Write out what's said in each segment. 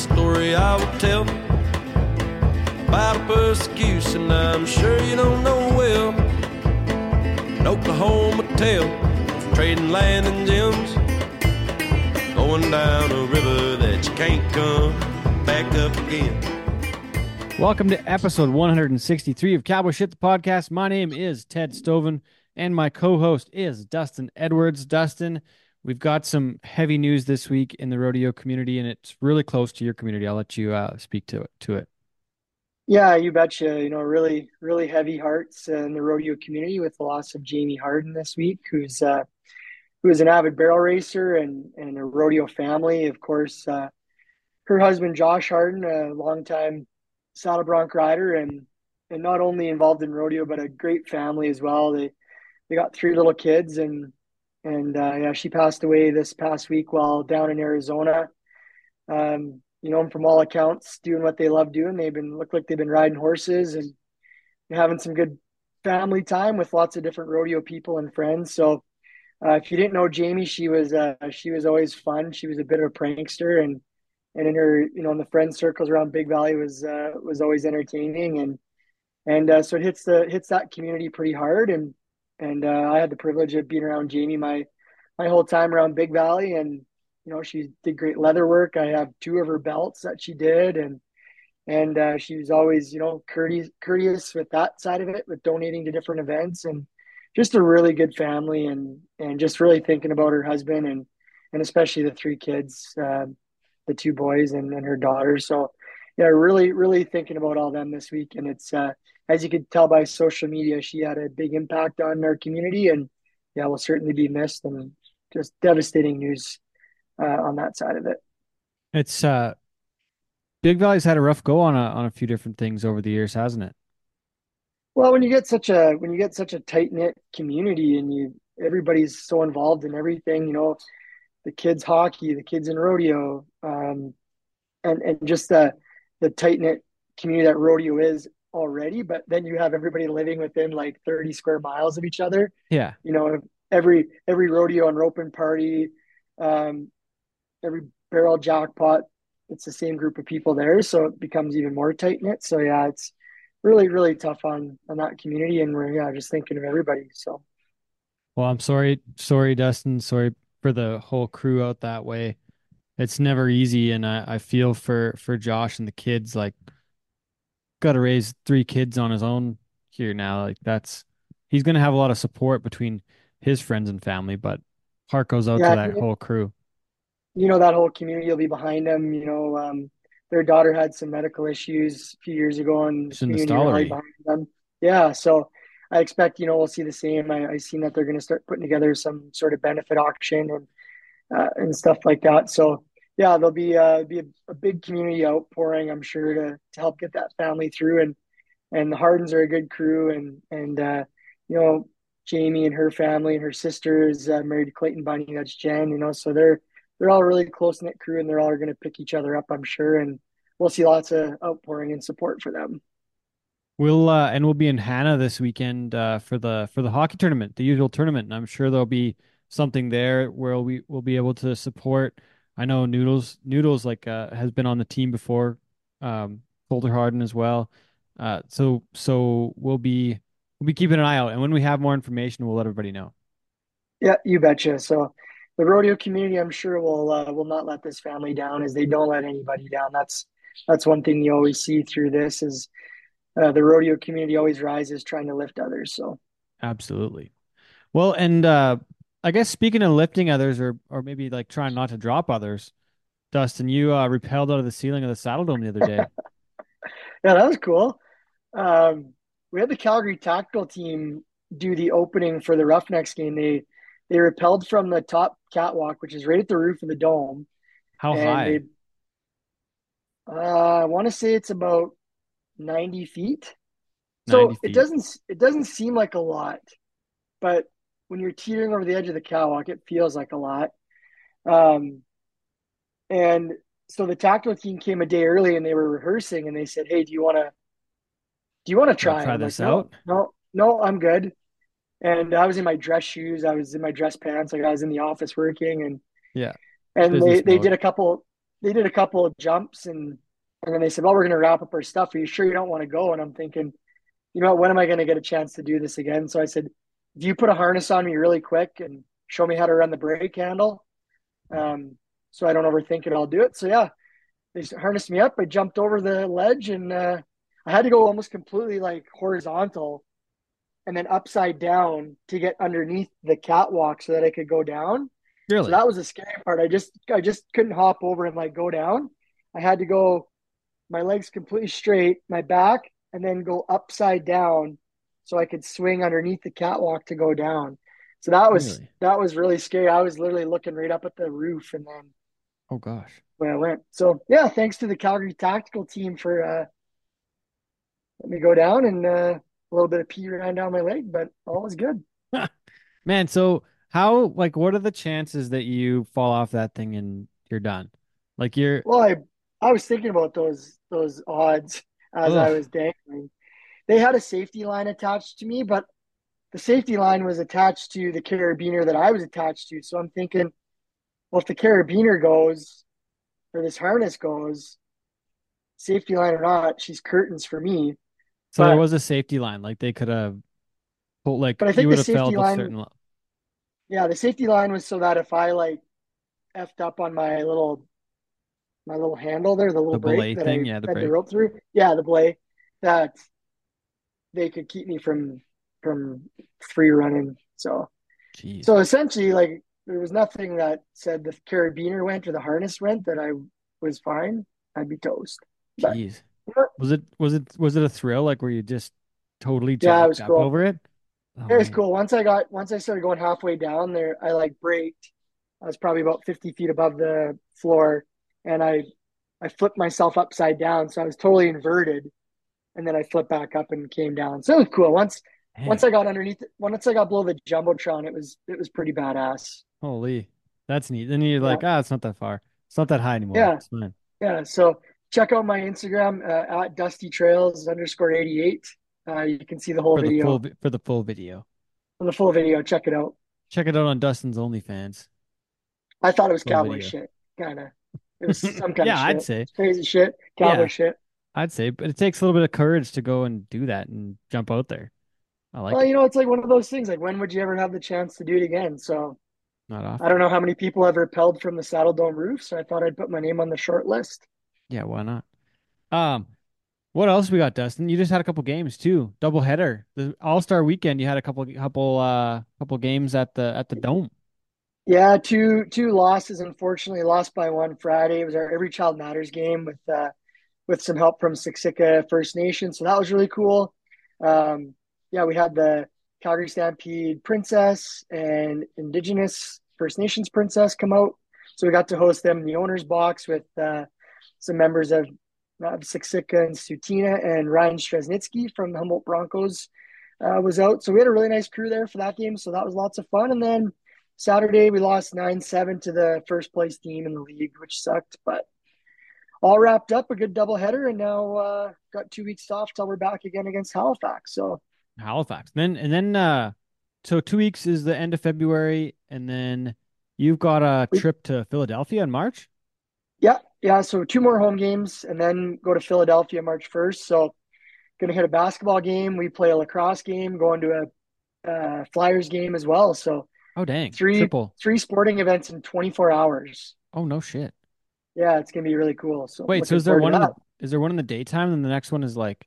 story I will tell about persecution I'm sure you don't know well. An Oklahoma tale trading land and gems, going down a river that you can't come back up again. Welcome to episode 163 of Cowboy Shit the podcast. My name is Ted Stovin, and my co-host is Dustin Edwards. Dustin, we've got some heavy news this week in the rodeo community, and it's really close to your community. I'll let you uh, speak to it. To it. Yeah, you betcha. You know, really, really heavy hearts in the rodeo community with the loss of Jamie Harden this week, who's uh, who is an avid barrel racer and and a rodeo family. Of course, uh, her husband Josh Harden, a longtime saddle bronc rider and and not only involved in rodeo but a great family as well. They they got three little kids and and uh, yeah, she passed away this past week while down in Arizona. Um, you know, from all accounts, doing what they love doing. They've been look like they've been riding horses and having some good family time with lots of different rodeo people and friends. So, uh, if you didn't know Jamie, she was uh, she was always fun. She was a bit of a prankster and and in her you know in the friend circles around Big Valley was uh, was always entertaining and and uh, so it hits the hits that community pretty hard and and uh, I had the privilege of being around Jamie my my whole time around Big Valley and you know she did great leather work I have two of her belts that she did and and uh, she was always you know courteous courteous with that side of it with donating to different events and just a really good family and and just really thinking about her husband and and especially the three kids um, the two boys and, and her daughter. So yeah, really, really thinking about all them this week. And it's uh, as you could tell by social media, she had a big impact on our community, and yeah, will certainly be missed. And just devastating news uh, on that side of it. It's uh, Big Valley's had a rough go on a on a few different things over the years, hasn't it? Well, when you get such a when you get such a tight knit community and you everybody's so involved in everything, you know, the kids hockey, the kids in rodeo, um, and and just the the tight knit community that rodeo is already. But then you have everybody living within like thirty square miles of each other. Yeah, you know every every rodeo and roping party, um, every barrel jackpot. It's the same group of people there, so it becomes even more tight knit. So yeah, it's really really tough on on that community, and we're yeah just thinking of everybody. So. Well, I'm sorry, sorry, Dustin. Sorry for the whole crew out that way. It's never easy, and I, I feel for for Josh and the kids. Like, got to raise three kids on his own here now. Like that's he's gonna have a lot of support between his friends and family, but heart goes out yeah, to that whole crew. You know that whole community will be behind him. You know, um, their daughter had some medical issues a few years ago, and the community right behind them. Yeah, so I expect, you know, we'll see the same. I, I've seen that they're going to start putting together some sort of benefit auction and uh, and stuff like that. So yeah, there'll be uh, be a, a, big community outpouring, I'm sure, to to help get that family through. And and the Hardens are a good crew, and and uh, you know, Jamie and her family and her sister is uh, married to Clayton Bunny. That's Jen. You know, so they're they're all really close knit crew, and they're all going to pick each other up, I'm sure. And we'll see lots of outpouring and support for them. We'll uh, and we'll be in Hanna this weekend uh, for the for the hockey tournament, the usual tournament, and I'm sure there'll be something there where we will be able to support. I know Noodles Noodles like uh, has been on the team before, um, Colter Harden as well. Uh, so so we'll be we'll be keeping an eye out, and when we have more information, we'll let everybody know. Yeah, you betcha. So the rodeo community, I'm sure, will uh, will not let this family down, as they don't let anybody down. That's that's one thing you always see through this is uh, the rodeo community always rises trying to lift others. So absolutely. Well, and uh, I guess speaking of lifting others, or or maybe like trying not to drop others, Dustin, you uh, repelled out of the ceiling of the Saddle Dome the other day. yeah, that was cool. Um, we had the Calgary tactical team do the opening for the Roughnecks game. They they repelled from the top catwalk, which is right at the roof of the dome. How high? They, uh, I want to say it's about 90 feet. So feet. it doesn't it doesn't seem like a lot, but when you're teetering over the edge of the catwalk, it feels like a lot. Um, and so the tactical team came a day early and they were rehearsing and they said, "Hey, do you want to do you want to try, try this like, out?" No, no, no, I'm good. And I was in my dress shoes, I was in my dress pants, like I was in the office working, and yeah, and they, they did a couple they did a couple of jumps and and then they said, "Well, we're going to wrap up our stuff. Are you sure you don't want to go?" And I'm thinking, you know, when am I going to get a chance to do this again? So I said, if you put a harness on me really quick and show me how to run the brake handle, um, so I don't overthink it, I'll do it. So yeah, they harnessed me up. I jumped over the ledge and uh, I had to go almost completely like horizontal and then upside down to get underneath the catwalk so that I could go down. Really? So that was the scary part. I just I just couldn't hop over and like go down. I had to go my legs completely straight, my back, and then go upside down so I could swing underneath the catwalk to go down. So that was Really? that was really scary. I was literally looking right up at the roof and then Oh gosh. where I went. So yeah, thanks to the Calgary tactical team for uh let me go down and uh, a little bit of pee ran down my leg, but all was good. Man, so how like what are the chances that you fall off that thing and you're done? Like you're Well, I I was thinking about those those odds as I was dangling. They had a safety line attached to me, but the safety line was attached to the carabiner that I was attached to. So I'm thinking, well, if the carabiner goes or this harness goes, safety line or not, she's curtains for me. so there was a safety line. Like they could have pulled like but I you think would the have safety felt a line, certain yeah, the safety line was so that if I like effed up on my little my little handle there, the little the brake that thing, I yeah, the the rope through, yeah, the belay, that they could keep me from from free running. So Jeez. so essentially, like there was nothing that said the carabiner went or the harness went that I was fine. I'd be toast. But Jeez. Was it was it was it a thrill like were you just totally yeah, it was up cool. over it? Oh It was man. cool. Once I got once I started going halfway down there, I like braked. I was probably about 50 feet above the floor and I I flipped myself upside down. So I was totally inverted. And then I flipped back up and came down. So it was cool. Once once I got underneath once I got below the Jumbotron, it was it was pretty badass. Holy. That's neat. Then you're Yeah. like, ah, it's not that far. It's not that high anymore. Yeah. It's fine. Yeah. So check out my Instagram uh, at Dusty Trails underscore 88. Uh, you can see the whole For the full video. vi- for the full video. For the full video, check it out. Check it out on Dustin's OnlyFans. I thought it was Full cowboy video. shit. Kind of. It was some kind of Yeah, I'd say. Crazy shit. Cowboy Yeah, shit. I'd say, but it takes a little bit of courage to go and do that and jump out there. I like Well, it. you know, it's like one of those things. Like, when would you ever have the chance to do it again? So Not I don't know how many people have repelled from the Saddle Dome roof. So I thought I'd put my name on the short list. Yeah, why not? Um, what else we got, Dustin? You just had a couple games too. Double header. The All-Star weekend, you had a couple couple uh couple games at the at the Dome. Yeah, two two losses. Unfortunately, lost by one Friday. It was our Every Child Matters game with uh, with some help from Siksika First Nation. So that was really cool. Um, yeah, we had the Calgary Stampede Princess and Indigenous First Nations Princess come out. So we got to host them in the owner's box with uh, some members of Siksika and Tsuut'ina and Ryan Straschnitzki from the Humboldt Broncos uh, was out. So we had a really nice crew there for that game. So that was lots of fun. And then Saturday we lost 9-7 to the first place team in the league, which sucked, but all wrapped up, a good doubleheader, and now uh, got two weeks off till we're back again against Halifax. So Halifax. Then and then uh so two weeks is the end of February, and then you've got a trip to Philadelphia in March. yeah, yeah. So two more home games, and then go to Philadelphia March first. So gonna hit a basketball game. We play a lacrosse game. Going to a uh, Flyers game as well. So Oh dang. three Triple. three sporting events in 24 hours. Oh no shit. Yeah, it's gonna be really cool. So Wait, so is there one in the is there one in the daytime and the next one is like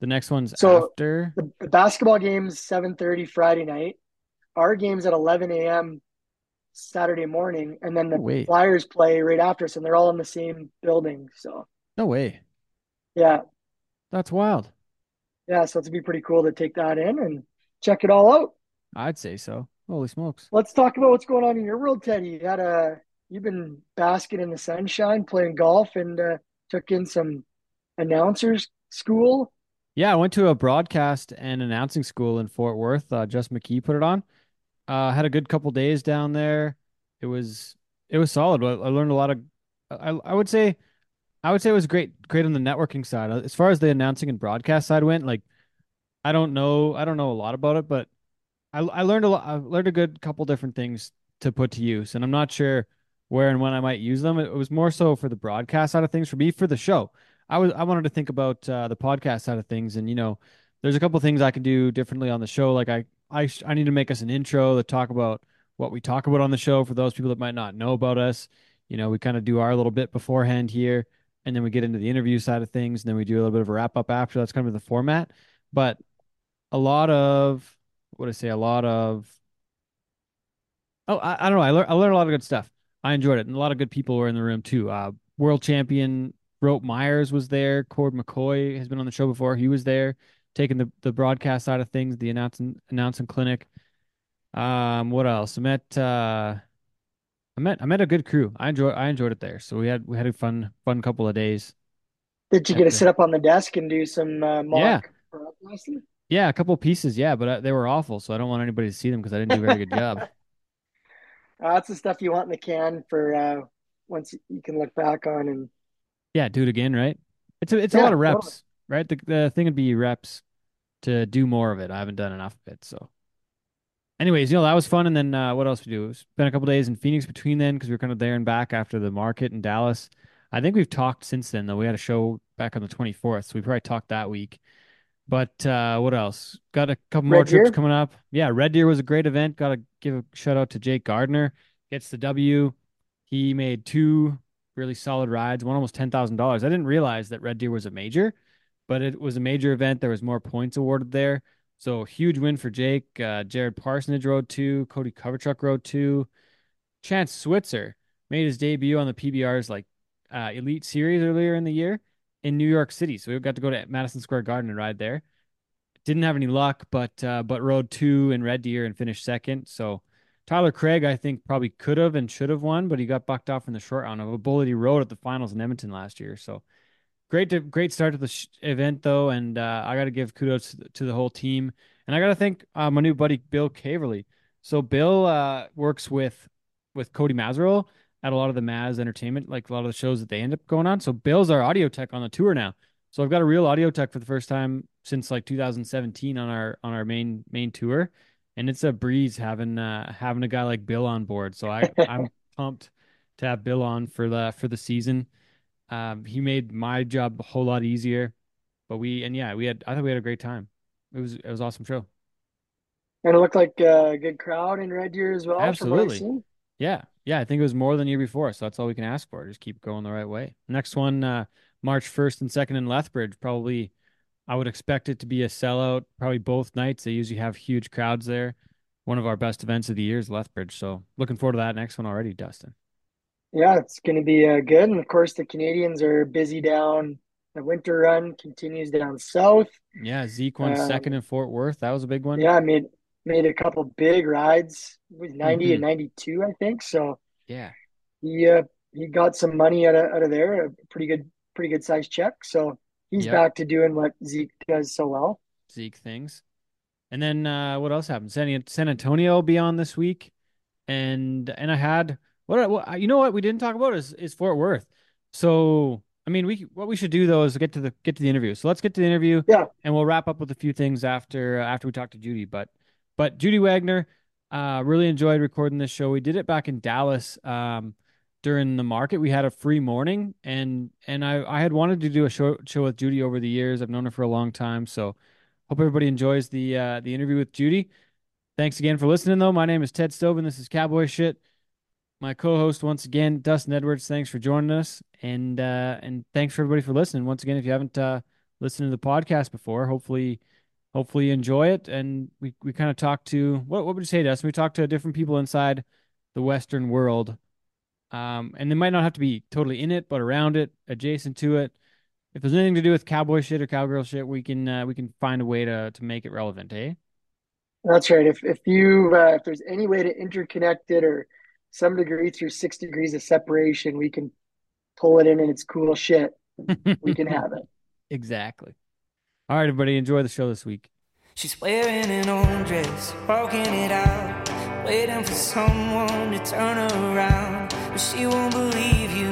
the next one's So after? the, the basketball game's 7:30 Friday night. Our game's at 11 a.m. Saturday morning, and then the way. Flyers play right after us, and they're all in the same building. So No way. yeah, That's wild. yeah. So it's gonna be pretty cool to take that in and check it all out. I'd say so. Holy smokes. Let's talk about what's going on in your world, Teddy. You had a you've been basking in the sunshine, playing golf, and uh, took in some announcers school. Yeah, I went to a broadcast and announcing school in Fort Worth. Uh, Justin McKee put it on. Uh, had a good couple days down there. It was it was solid. I, I learned a lot of. I I would say I would say it was great great on the networking side. As far as the announcing and broadcast side went, like I don't know I don't know a lot about it, but I I learned a lot. I learned a good couple different things to put to use, and I'm not sure where and when I might use them. It was more so for the broadcast side of things. For me, for the show, I was I wanted to think about uh, the podcast side of things, and you know, there's a couple things I can do differently on the show. Like I I I need to make us an intro to talk about what we talk about on the show for those people that might not know about us. You know, we kind of do our little bit beforehand here, and then we get into the interview side of things, and then we do a little bit of a wrap up after. That's kind of the format. But a lot of what I say, a lot of oh, I, I don't know. I learned I learned a lot of good stuff. I enjoyed it, and a lot of good people were in the room too. Uh, world champion Rope Myers was there. Cord McCoy has been on the show before. He was there, taking the the broadcast side of things, the announcing announcing clinic. Um, what else? I met uh, I met I met a good crew. I enjoyed I enjoyed it there. So we had we had a fun fun couple of days. Did you get to sit up on the desk and do some uh, mock Yeah. Yeah, a couple of pieces, yeah, but uh, they were awful, so I don't want anybody to see them because I didn't do a very good job. Uh, that's the stuff you want in the can for uh, once you can look back on and Yeah, do it again, right? It's a it's a lot of totally. reps, right? The the thing would be reps to do more of it. I haven't done enough of it, so. Anyways, you know that was fun, and then uh, what else we do? Spent a couple days in Phoenix between then because we were kind of there and back after the market in Dallas. I think we've talked since then though. We had a show back on the 24th, so we probably talked that week. But uh, what else? Got a couple more Red trips Deer? coming up. Yeah, Red Deer was a great event. Got to give a shout out to Jake Gardner. Gets the W. He made two really solid rides. One almost ten thousand dollars. I didn't realize that Red Deer was a major, but it was a major event. There was more points awarded there. So huge win for Jake. Uh, Jared Parsonage rode two. Cody Coverchuk rode two. Chance Switzer made his debut on the PBR's like uh, Elite Series earlier in the year in New York City. So we got to go to Madison Square Garden and ride there. Didn't have any luck, but uh, but rode two in Red Deer and finished second. So Tyler Craig, I think, probably could have and should have won, but he got bucked off in the short round of a bullet he rode at the finals in Edmonton last year. So great to great start to the sh- event though, and uh, I got to give kudos to the, to the whole team, and I got to thank uh, my new buddy Bill Caverly. So Bill uh, works with with Cody Mazerol at a lot of the Maz Entertainment, like a lot of the shows that they end up going on. So Bill's our audio tech on the tour now. So I've got a real audio tech for the first time since like 2017 on our on our main main tour, and it's a breeze having uh, having a guy like Bill on board. So I I'm pumped to have Bill on for the for the season. Um, he made my job a whole lot easier. But we and yeah, we had I thought we had a great time. It was it was an awesome show. and it looked like a good crowd in Red Deer as well. Absolutely. Yeah, yeah, I think it was more than the year before, so that's all we can ask for. Just keep going the right way. Next one, uh, March first and second in Lethbridge. Probably, I would expect it to be a sellout. Probably both nights. They usually have huge crowds there. One of our best events of the year is Lethbridge. So looking forward to that next one already, Dustin. Yeah, it's going to be uh, good. And of course, the Canadians are busy down. The winter run continues down south. Yeah, Zeke won second Um, in Fort Worth. That was a big one. yeah, I made made a couple big rides. It was 90 Mhm. and 92, I think. So Yeah, he uh, he got some money out of out of there, a pretty good pretty good sized check. So he's Yep. back to doing what Zeke does so well. Zeke things. And then uh, what else happened? San, San Antonio will be on this week, and and I had what, what you know what we didn't talk about is is Fort Worth. So I mean, we what we should do though is get to the get to the interview. So let's get to the interview, Yeah. and we'll wrap up with a few things after after we talk to Judy. But but Judy Wagner, uh, really enjoyed recording this show. We did it back in Dallas. Um, during the market, we had a free morning, and and I I had wanted to do a show show with Judy over the years. I've known her for a long time, so hope everybody enjoys the uh, the interview with Judy. Thanks again for listening, though. My name is Ted Stovin. This is Cowboy Shit. My co-host once again, Dustin Edwards. Thanks for joining us, and uh, and thanks for everybody for listening. Once again, if you haven't uh, listened to the podcast before, hopefully, hopefully you enjoy it. And we we kind of talked to what what would you say, Dustin? We talked to different people inside the Western world, um, and they might not have to be totally in it, but around it, adjacent to it. If there's anything to do with cowboy shit or cowgirl shit, we can uh, we can find a way to to make it relevant, eh? That's right. If if you uh, if there's any way to interconnect it or some degree through six degrees of separation, we can pull it in and it's cool shit. We can have it. Exactly. All right, everybody, enjoy the show this week. She's wearing an old dress, walking it out, waiting for someone to turn around. But she won't believe you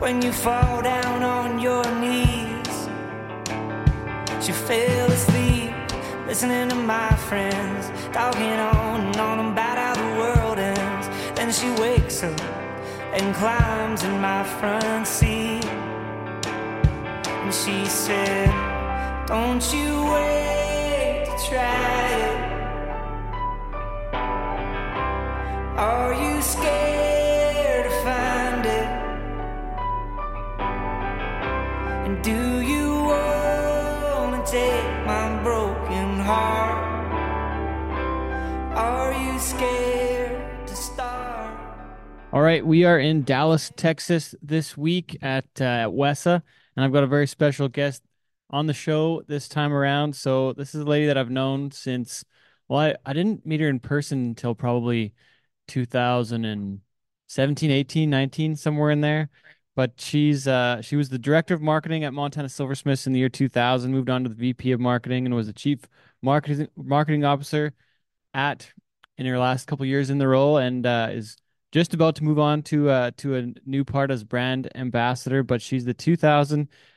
when you fall down on your knees. She fell asleep, listening to my friends, talking on and on about how the world ends. Then she wakes up and climbs in my front seat. And she said, Don't you wait to try it. Are you scared to find it? And do you want to take my broken heart? Are you scared to start? All right, we are in Dallas, Texas this week at uh, at WESA, and I've got a very special guest on the show this time around. So this is a lady that I've known since well, I, I didn't meet her in person until probably 2017, 18, 19, somewhere in there. But she's uh she was the director of marketing at Montana Silversmiths in the year 2000, moved on to the VP of marketing and was the chief marketing marketing officer at in her last couple years in the role and uh, is just about to move on to uh, to a new part as brand ambassador. But she's the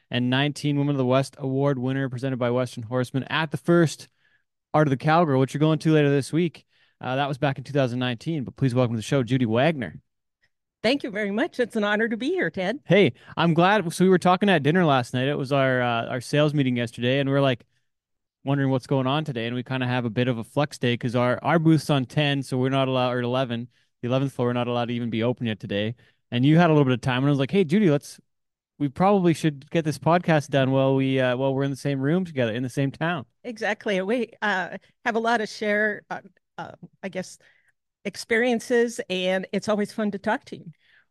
2019 Woman of the West Award winner presented by Western Horseman at the first Art of the Cowgirl, which you're going to later this week. Uh, that was back in 2019. But please welcome to the show, Judy Wagner. Thank you very much. It's an honor to be here, Ted. Hey, I'm glad. So we were talking at dinner last night. It was our uh, our sales meeting yesterday, and we are like wondering what's going on today. And we kind of have a bit of a flex day because our our booth's on 10, so we're not allowed or 11. The 11th floor, we're not allowed to even be open yet today. And you had a little bit of time, and I was like, "Hey, Judy, let's. We probably should get this podcast done while we uh, while we're in the same room together in the same town." Exactly. We uh, have a lot of share, uh, uh, I guess, experiences, and it's always fun to talk to you.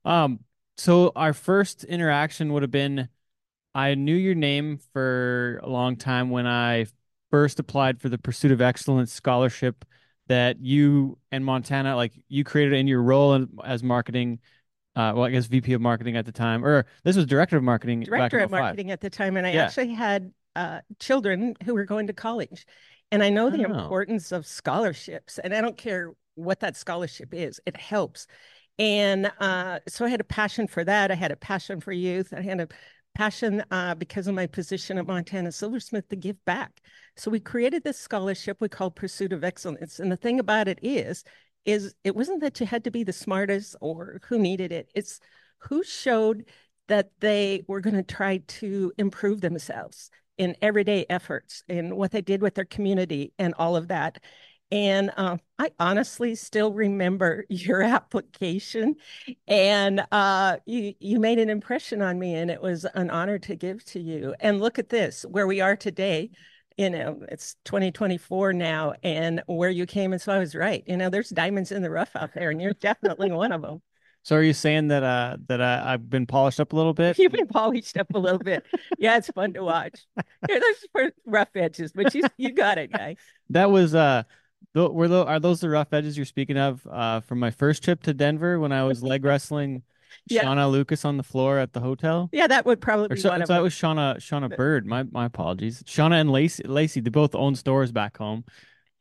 Um, so our first interaction would have been I knew your name for a long time when I first applied for the Pursuit of Excellence scholarship that you and Montana, like you created in your role as marketing, uh, well, I guess VP of marketing at the time, or this was director of marketing. Director of marketing at the time, and I Yeah. actually had uh, children who were going to college, and I know the Oh. importance of scholarships, and I don't care what that scholarship is; it helps. And uh, so I had a passion for that. I had a passion for youth. I had a passion uh, because of my position at Montana Silversmith to give back. So we created this scholarship we call Pursuit of Excellence. And the thing about it is, is it wasn't that you had to be the smartest or who needed it. It's who showed that they were going to try to improve themselves in everyday efforts in what they did with their community and all of that. And uh, I honestly still remember your application, and uh, you you made an impression on me, and it was an honor to give to you. And look at this, where we are today. You know, it's 2024 now, and where you came, and so I was right. You know, there's diamonds in the rough out there, and you're definitely one of them. So are you saying that uh that uh, I've been polished up a little bit? You've been polished up a little bit. Yeah, it's fun to watch. Yeah, there's for rough edges, but you you got it, guy. That was uh th- were those are those the rough edges you're speaking of uh from my first trip to Denver when I was leg wrestling Yeah. Shauna Lucas on the floor at the hotel? Yeah, that would probably Or be so, one of so that was Shauna Shauna Bird. My my apologies. Shauna and Lacey Lacey, they both own stores back home.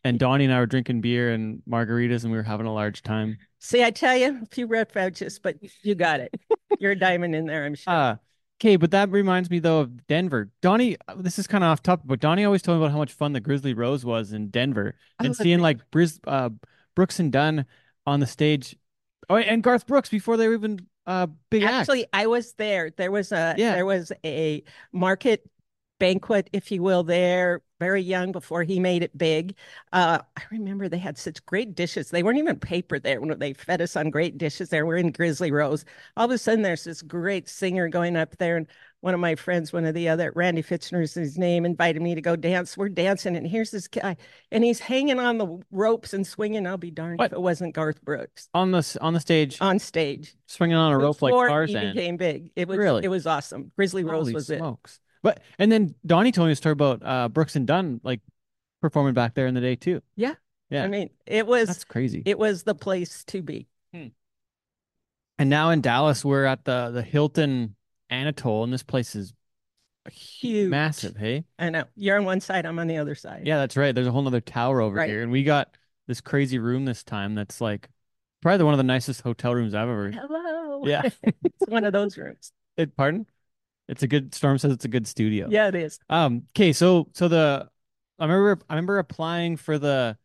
And Donnie and I were drinking beer and margaritas and we were having a large time. See, I tell you, a few red edges, but you got it. You're a diamond in there, I'm sure. Uh okay, but that reminds me though of Denver. Donnie, this is kind of off topic, but Donnie always told me about how much fun the Grizzly Rose was in Denver Oh, and the seeing like Briz, uh, Brooks and Dunn on the stage. Oh, and Garth Brooks before they were even uh big. Actually, I was there. There was a Yeah. there was a market banquet, if you will, there, very young before he made it big. Uh, I remember they had such great dishes. They weren't even paper there when they fed us on great dishes there. We're in Grizzly Rose. All of a sudden, there's this great singer going up there, and one of my friends, one of the other, Randy Fitchner is his name, invited me to go dance. We're dancing, and here's this guy, and he's hanging on the ropes and swinging. I'll be darned What? if it wasn't Garth Brooks on the on the stage, on stage. swinging on a rope like Before he Tarzan. became big. It was Really? it was awesome. Grizzly Rose Holy was it. smokes! But and then Donnie told me a story about uh Brooks and Dunn like performing back there in the day too. Yeah. Yeah. I mean, it was That's crazy. it was the place to be. and now in Dallas, we're at the the Hilton Anatole, and this place is Huge. massive. Hey, I know. You're on one side, I'm on the other side. yeah, that's right. There's a whole nother tower over Right. here, and we got this crazy room this time. That's like probably one of the nicest hotel rooms I've ever. Hello. Yeah. it's one of those rooms. It, pardon? It's a good. Storm says it's a good studio. Yeah, it is. Um. Okay. So so the I remember I remember applying for the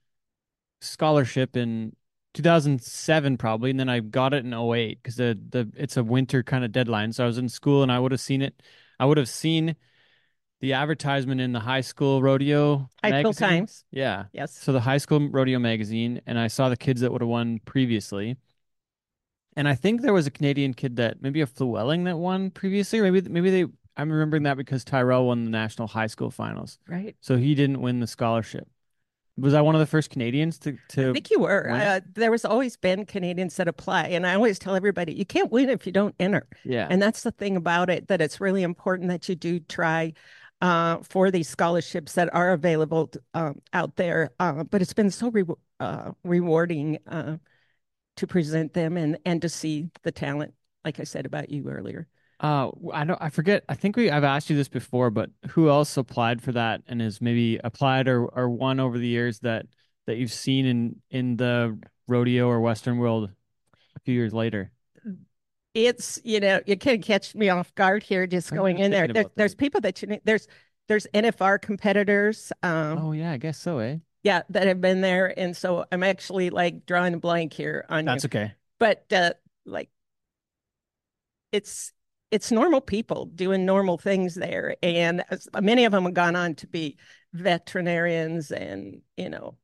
scholarship in 2007 probably, and then I got it in 08 because the the it's a winter kind of deadline. So I was in school and I would have seen it. I would have seen the advertisement in the high school rodeo High School. Times. Yeah. Yes. So the high school rodeo magazine, and I saw the kids that would have won previously. And I think there was a Canadian kid that maybe a Llewellyn that won previously, or maybe maybe they. I'm remembering that because Tyrell won the national high school finals, Right. so he didn't win the scholarship. Was I one of the first Canadians to to? I think you were. Uh, there was always been Canadians that apply, and I always tell everybody you can't win if you don't enter. yeah. And that's the thing about it that it's really important that you do try uh, for these scholarships that are available um, out there. Uh, but it's been so re- uh, rewarding uh, to present them and and to see the talent, like I said about you earlier. Uh, I don't. I forget. I think we. I've asked you this before, but who else applied for that and has maybe applied or or won over the years that that you've seen in in the rodeo or Western world a few years later? It's you know you can catch me off guard here just I'm going in there. there there's people that you need. There's there's NFR competitors. Um, Oh yeah, I guess so, eh? yeah, that have been there, and so I'm actually like drawing a blank here on you. That's okay. but uh, like it's it's normal people doing normal things there and as- many of them have gone on to be veterinarians and you know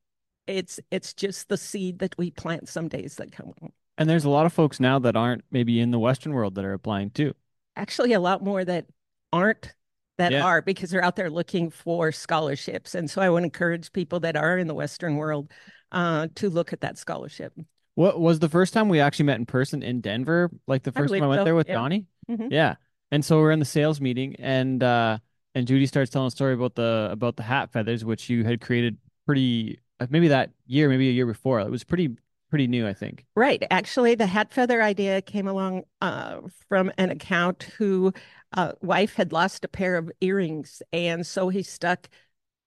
it's it's just the seed that we plant some days that come. And there's a lot of folks now that aren't maybe in the Western world that are applying too. actually a lot more that aren't that Yeah. are because they're out there looking for scholarships and so i would encourage people that are in the western world uh, to look at that scholarship What was the first time we actually met in person in Denver? Like the first time I went so, there with yeah. Donnie? Mhm. Yeah. And so we're in the sales meeting and uh and Judy starts telling a story about the about the hat feathers which you had created pretty uh, maybe that year, maybe a year before. It was pretty pretty new, I think. Right. Actually, the hat feather idea came along uh, from an account who uh, wife had lost a pair of earrings, and so he stuck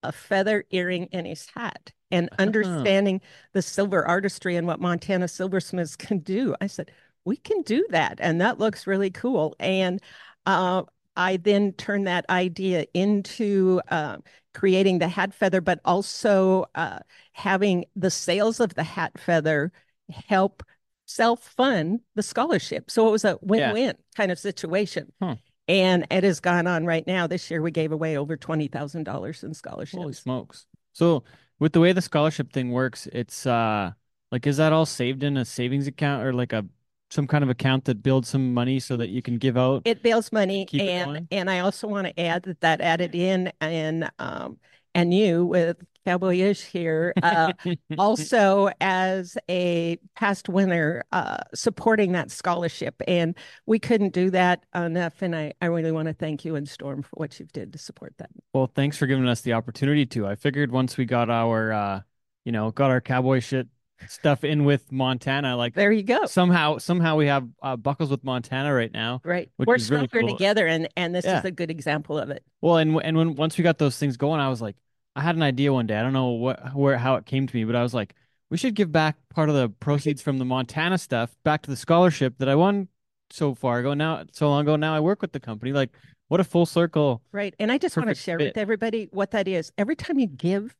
a feather earring in his hat. And understanding the silver artistry and what Montana silversmiths can do, I said, we can do that, and that looks really cool. And uh, I then turned that idea into uh, creating the hat feather, but also uh, having the sales of the hat feather help self-fund the scholarship. So it was a win-win kind of situation. Hmm. And it has gone on right now. This year we gave away over twenty thousand dollars in scholarships. Holy smokes. So with the way the scholarship thing works, it's uh like is that all saved in a savings account or like a some kind of account that builds some money so that you can give out? It builds money, and and I also want to add that that added in and um and you with Cowboyish here uh, also as a past winner uh, supporting that scholarship, and we couldn't do that enough. And I I really want to thank you and Storm for what you've did to support that. Well, thanks for giving us the opportunity to. I figured once we got our uh you know, got our cowboy shit stuff in with Montana, like There you go. somehow somehow we have uh, buckles with Montana right now. Right, we're really cool. together, and and this Yeah. is a good example of it. Well, and and when once we got those things going, I was like, I had an idea one day. I don't know what where how it came to me, but I was like, we should give back part of the proceeds from the Montana stuff back to the scholarship that I won so far ago. Now, so long ago. Now I work with the company. Like, what a full circle. Right. And I just want to share fit. with everybody what that is. Every time you give,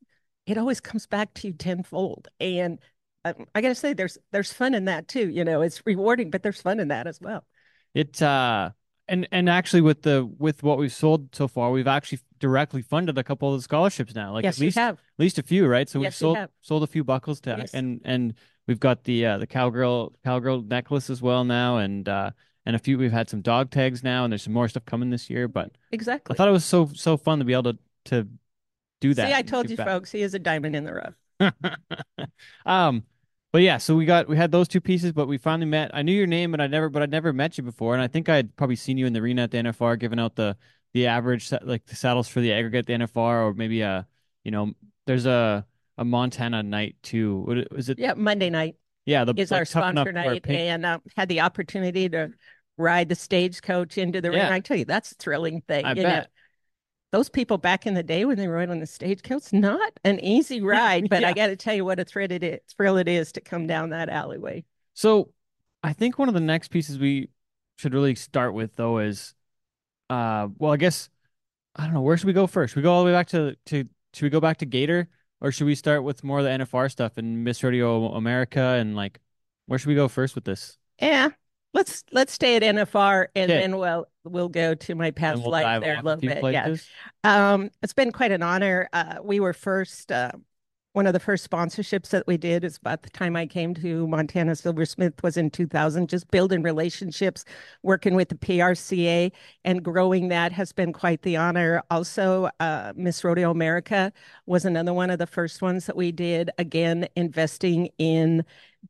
it always comes back to you tenfold. And I got to say, there's there's fun in that too. You know, it's rewarding, but there's fun in that as well. It uh and and actually with the with what we've sold so far, we've actually directly funded a couple of the scholarships now. Like yes, at least have. at least a few, right? So we've sold have. sold a few buckles to Yes. and and we've got the uh the cowgirl cowgirl necklace as well now and uh and a few we've had some dog tags now and there's some more stuff coming this year, but exactly, I thought it was so so fun to be able to to do that. See, I told you, back. folks, he is a diamond in the rough. um but yeah, so we got we had those two pieces, but we finally met. I knew your name, and I never, but I'd never met you before, and I think I'd probably seen you in the arena at the NFR, giving out the the average like the saddles for the aggregate at the NFR, or maybe a you know there's a a Montana night too. What is it? Yeah, Monday night Yeah, the is like, our sponsor night, Pink. and um, had the opportunity to ride the stagecoach into the ring. I tell you, that's a thrilling thing. I you know. Those people back in the day when they rode on the stagecoach, not an easy ride, but Yeah. I got to tell you what a thrill it is, thrill it is to come down that alleyway. So I think one of the next pieces we should really start with though is uh well I guess I don't know where should we go first? Should we go all the way back to to should we go back to Gator or should we start with more of the NFR stuff and Miss Rodeo America and like where should we go first with this? Yeah, let's let's stay at NFR and Okay. then we'll we'll go to my past we'll life there a little bit. Yeah. Um, it's been quite an honor. Uh, we were first, uh, one of the first sponsorships that we did is about the time I came to Montana Silversmith was in 2000, just building relationships, working with the PRCA and growing that has been quite the honor. Also, uh, Miss Rodeo America was another one of the first ones that we did, again, investing in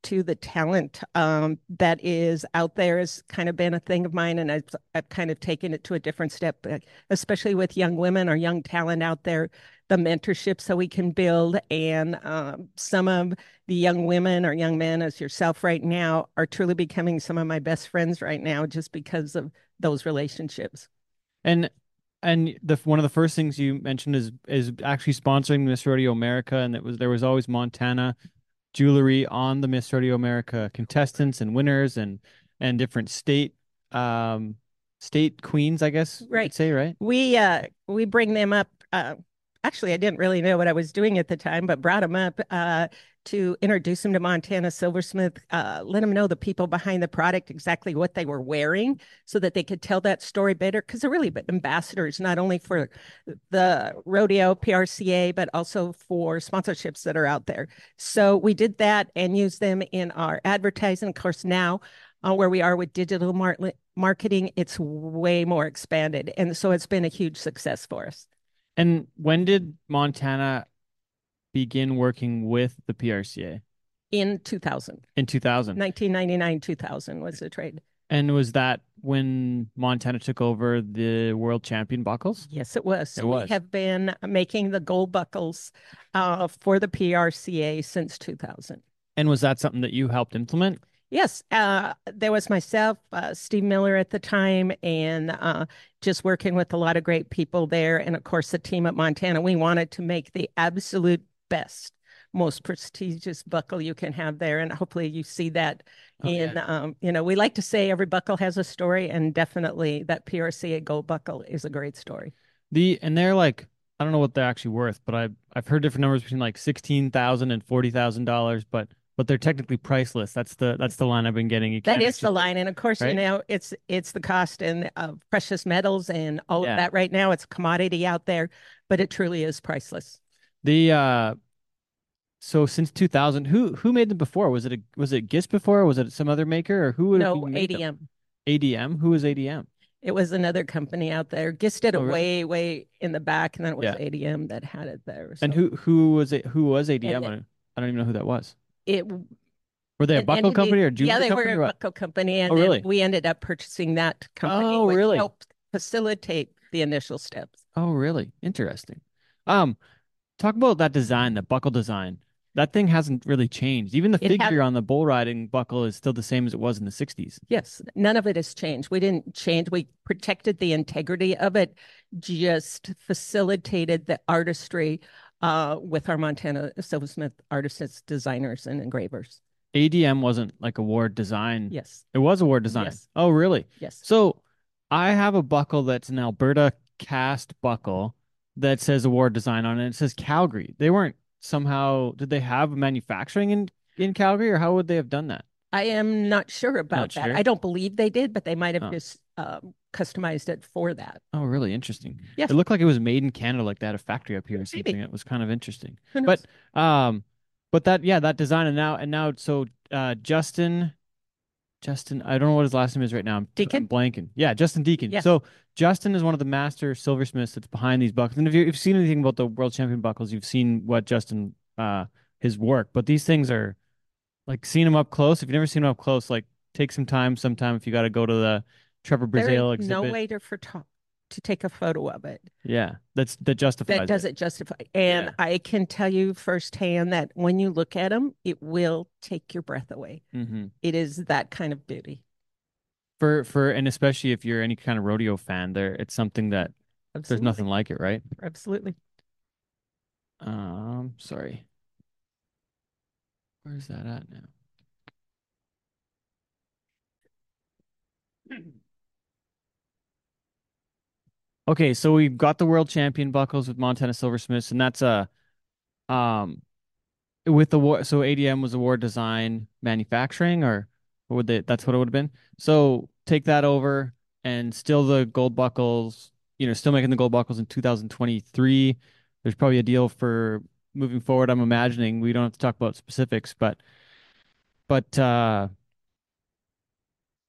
to the talent um, that is out there has kind of been a thing of mine, and I've, I've kind of taken it to a different step, uh, especially with young women or young talent out there, the mentorships that we can build. And um, some of the young women or young men, as yourself right now, are truly becoming some of my best friends right now just because of those relationships. And and the one of the first things you mentioned is is actually sponsoring Miss Rodeo America, and it was there was always Montana jewelry on the Miss Rodeo America contestants and winners and and different state um state queens, I guess you could Right. say, right? We uh we bring them up. Uh, actually, I didn't really know what I was doing at the time, but brought them up uh, to introduce them to Montana Silversmith. Uh, let them know the people behind the product, exactly what they were wearing, so that they could tell that story better. Because they're really ambassadors, not only for the rodeo PRCA, but also for sponsorships that are out there. So we did that and used them in our advertising. Of course, now uh, where we are with digital mar- marketing, it's way more expanded. And so it's been a huge success for us. And when did Montana begin working with the PRCA? In 2000, In 2000. 1999, 2000 was the trade. And was that when Montana took over the world champion buckles? Yes, it was. It was. We have been making the gold buckles uh, for the PRCA since 2000. And was that something that you helped implement? Yes, uh, there was myself, uh, Steve Miller at the time, and uh, just working with a lot of great people there. And of course, the team at Montana. We wanted to make the absolute best, most prestigious buckle you can have there. And hopefully, you see that Oh, in, yeah. um, you know, we like to say every buckle has a story, and definitely that PRCA gold buckle is a great story. The and they're like I don't know what they're actually worth, but I've I've heard different numbers between like sixteen thousand and forty thousand dollars, but but they're technically priceless. That's the that's the line I've been getting. That can't the line, and of course, right? you know, it's it's the cost and of precious metals and all Yeah. of that. Right now, it's a commodity out there, but it truly is priceless. The uh so since two thousand, who who made them before? Was it a was it GIS before? Or was it some other maker or who would No, made them? ADM. ADM? Who was ADM? It was another company out there. GIS did it Oh, really? way, way in the back, and then it was Yeah. ADM that had it there. And who who was it? Who was ADM? And I don't, I don't even know who that was. it Were they a buckle and it- company or yeah, they were a buckle company, and Oh, really? we ended up purchasing that company, Oh, which really? helped facilitate the initial steps. Oh, really? Interesting. Um, talk about that design, the buckle design. That thing hasn't really changed. Even the It figure on the bull riding buckle is still the same as it was in the 60s. Yes, none of it has changed. We didn't change. We protected the integrity of it, just facilitated the artistry uh, with our Montana Silversmith artists, designers, and engravers. ADM wasn't like award design. Yes, It was award design. Yes. Oh, really? yes. So I have a buckle that's an Alberta cast buckle that says award design on it. It says Calgary. They weren't somehow, did they have manufacturing in, in Calgary or how would they have done that? I am not sure about Not that. sure? I don't believe they did, but they might have Oh. just um, customized it for that. Oh, really interesting. Yes. It looked like it was made in Canada, like they had a factory up here or Maybe. something. It was kind of interesting. But um, but that yeah, that design and now and now so uh Justin, Justin, I don't know what his last name is right now. I'm, Deacon? I'm blanking. Yeah, Justin Deacon. Yes. So Justin is one of the master silversmiths that's behind these buckles. And if you- if you've seen anything about the world champion buckles, you've seen what Justin uh his work. But these things are like seeing them up close. If you've never seen them up close, like take some time sometime if you got to go to the Trevor Brazile exhibit. no way to photo- to take a photo of it. Yeah, that's that justifies that it. doesn't justify. And Yeah. I can tell you firsthand that when you look at them, it will take your breath away. hmm It is that kind of beauty. For for and especially if you're any kind of rodeo fan, there it's something that there's nothing like it, right? Absolutely. Um, sorry. Where's that at now? Okay, so we've got the world champion buckles with Montana Silversmiths, and that's a um, with the war, so ADM was award design manufacturing, or what would they? That's what it would have been. So take that over, and still the gold buckles. You know, still making the gold buckles in 2023. There's probably a deal for moving forward. I'm imagining we don't have to talk about specifics, but but uh,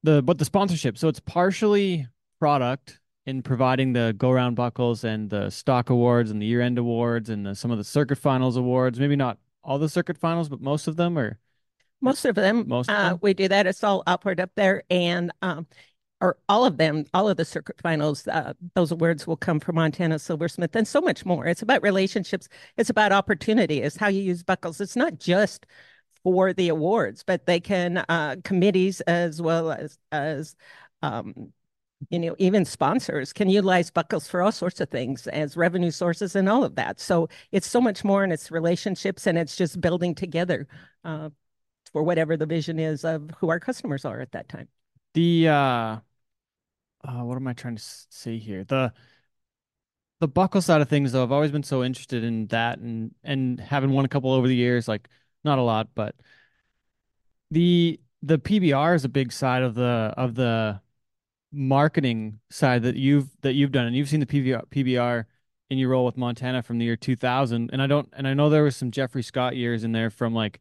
the but the sponsorship. So it's partially product in providing the go round buckles and the stock awards and the year end awards and the, some of the circuit finals awards. Maybe not all the circuit finals, but most of them are. Most of them. Most of uh, them? we do that. It's all upward up there, and um, or all of them, all of the circuit finals. Uh, those awards will come from Montana Silversmith, and so much more. It's about relationships. It's about opportunity. It's how you use buckles. It's not just for the awards, but they can uh, committees as well as as um, you know even sponsors can utilize buckles for all sorts of things as revenue sources and all of that. So it's so much more, and it's relationships, and it's just building together uh, for whatever the vision is of who our customers are at that time. The uh, uh what am I trying to say here? The the buckle side of things, though, I've always been so interested in that, and and having won a couple over the years, like not a lot, but the the PBR is a big side of the of the marketing side that you've that you've done, and you've seen the PBR PBR in your role with Montana from the year 2000, and I don't, and I know there was some Jeffrey Scott years in there from like,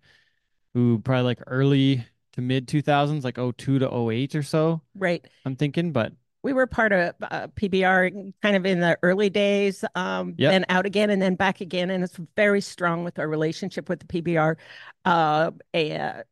who probably like early to mid 2000s, like 02 to 08 or so. Right. I'm thinking, but we were part of uh, PBR kind of in the early days, um, Yep. then out again and then back again. And it's very strong with our relationship with the PBR. Uh, a, uh,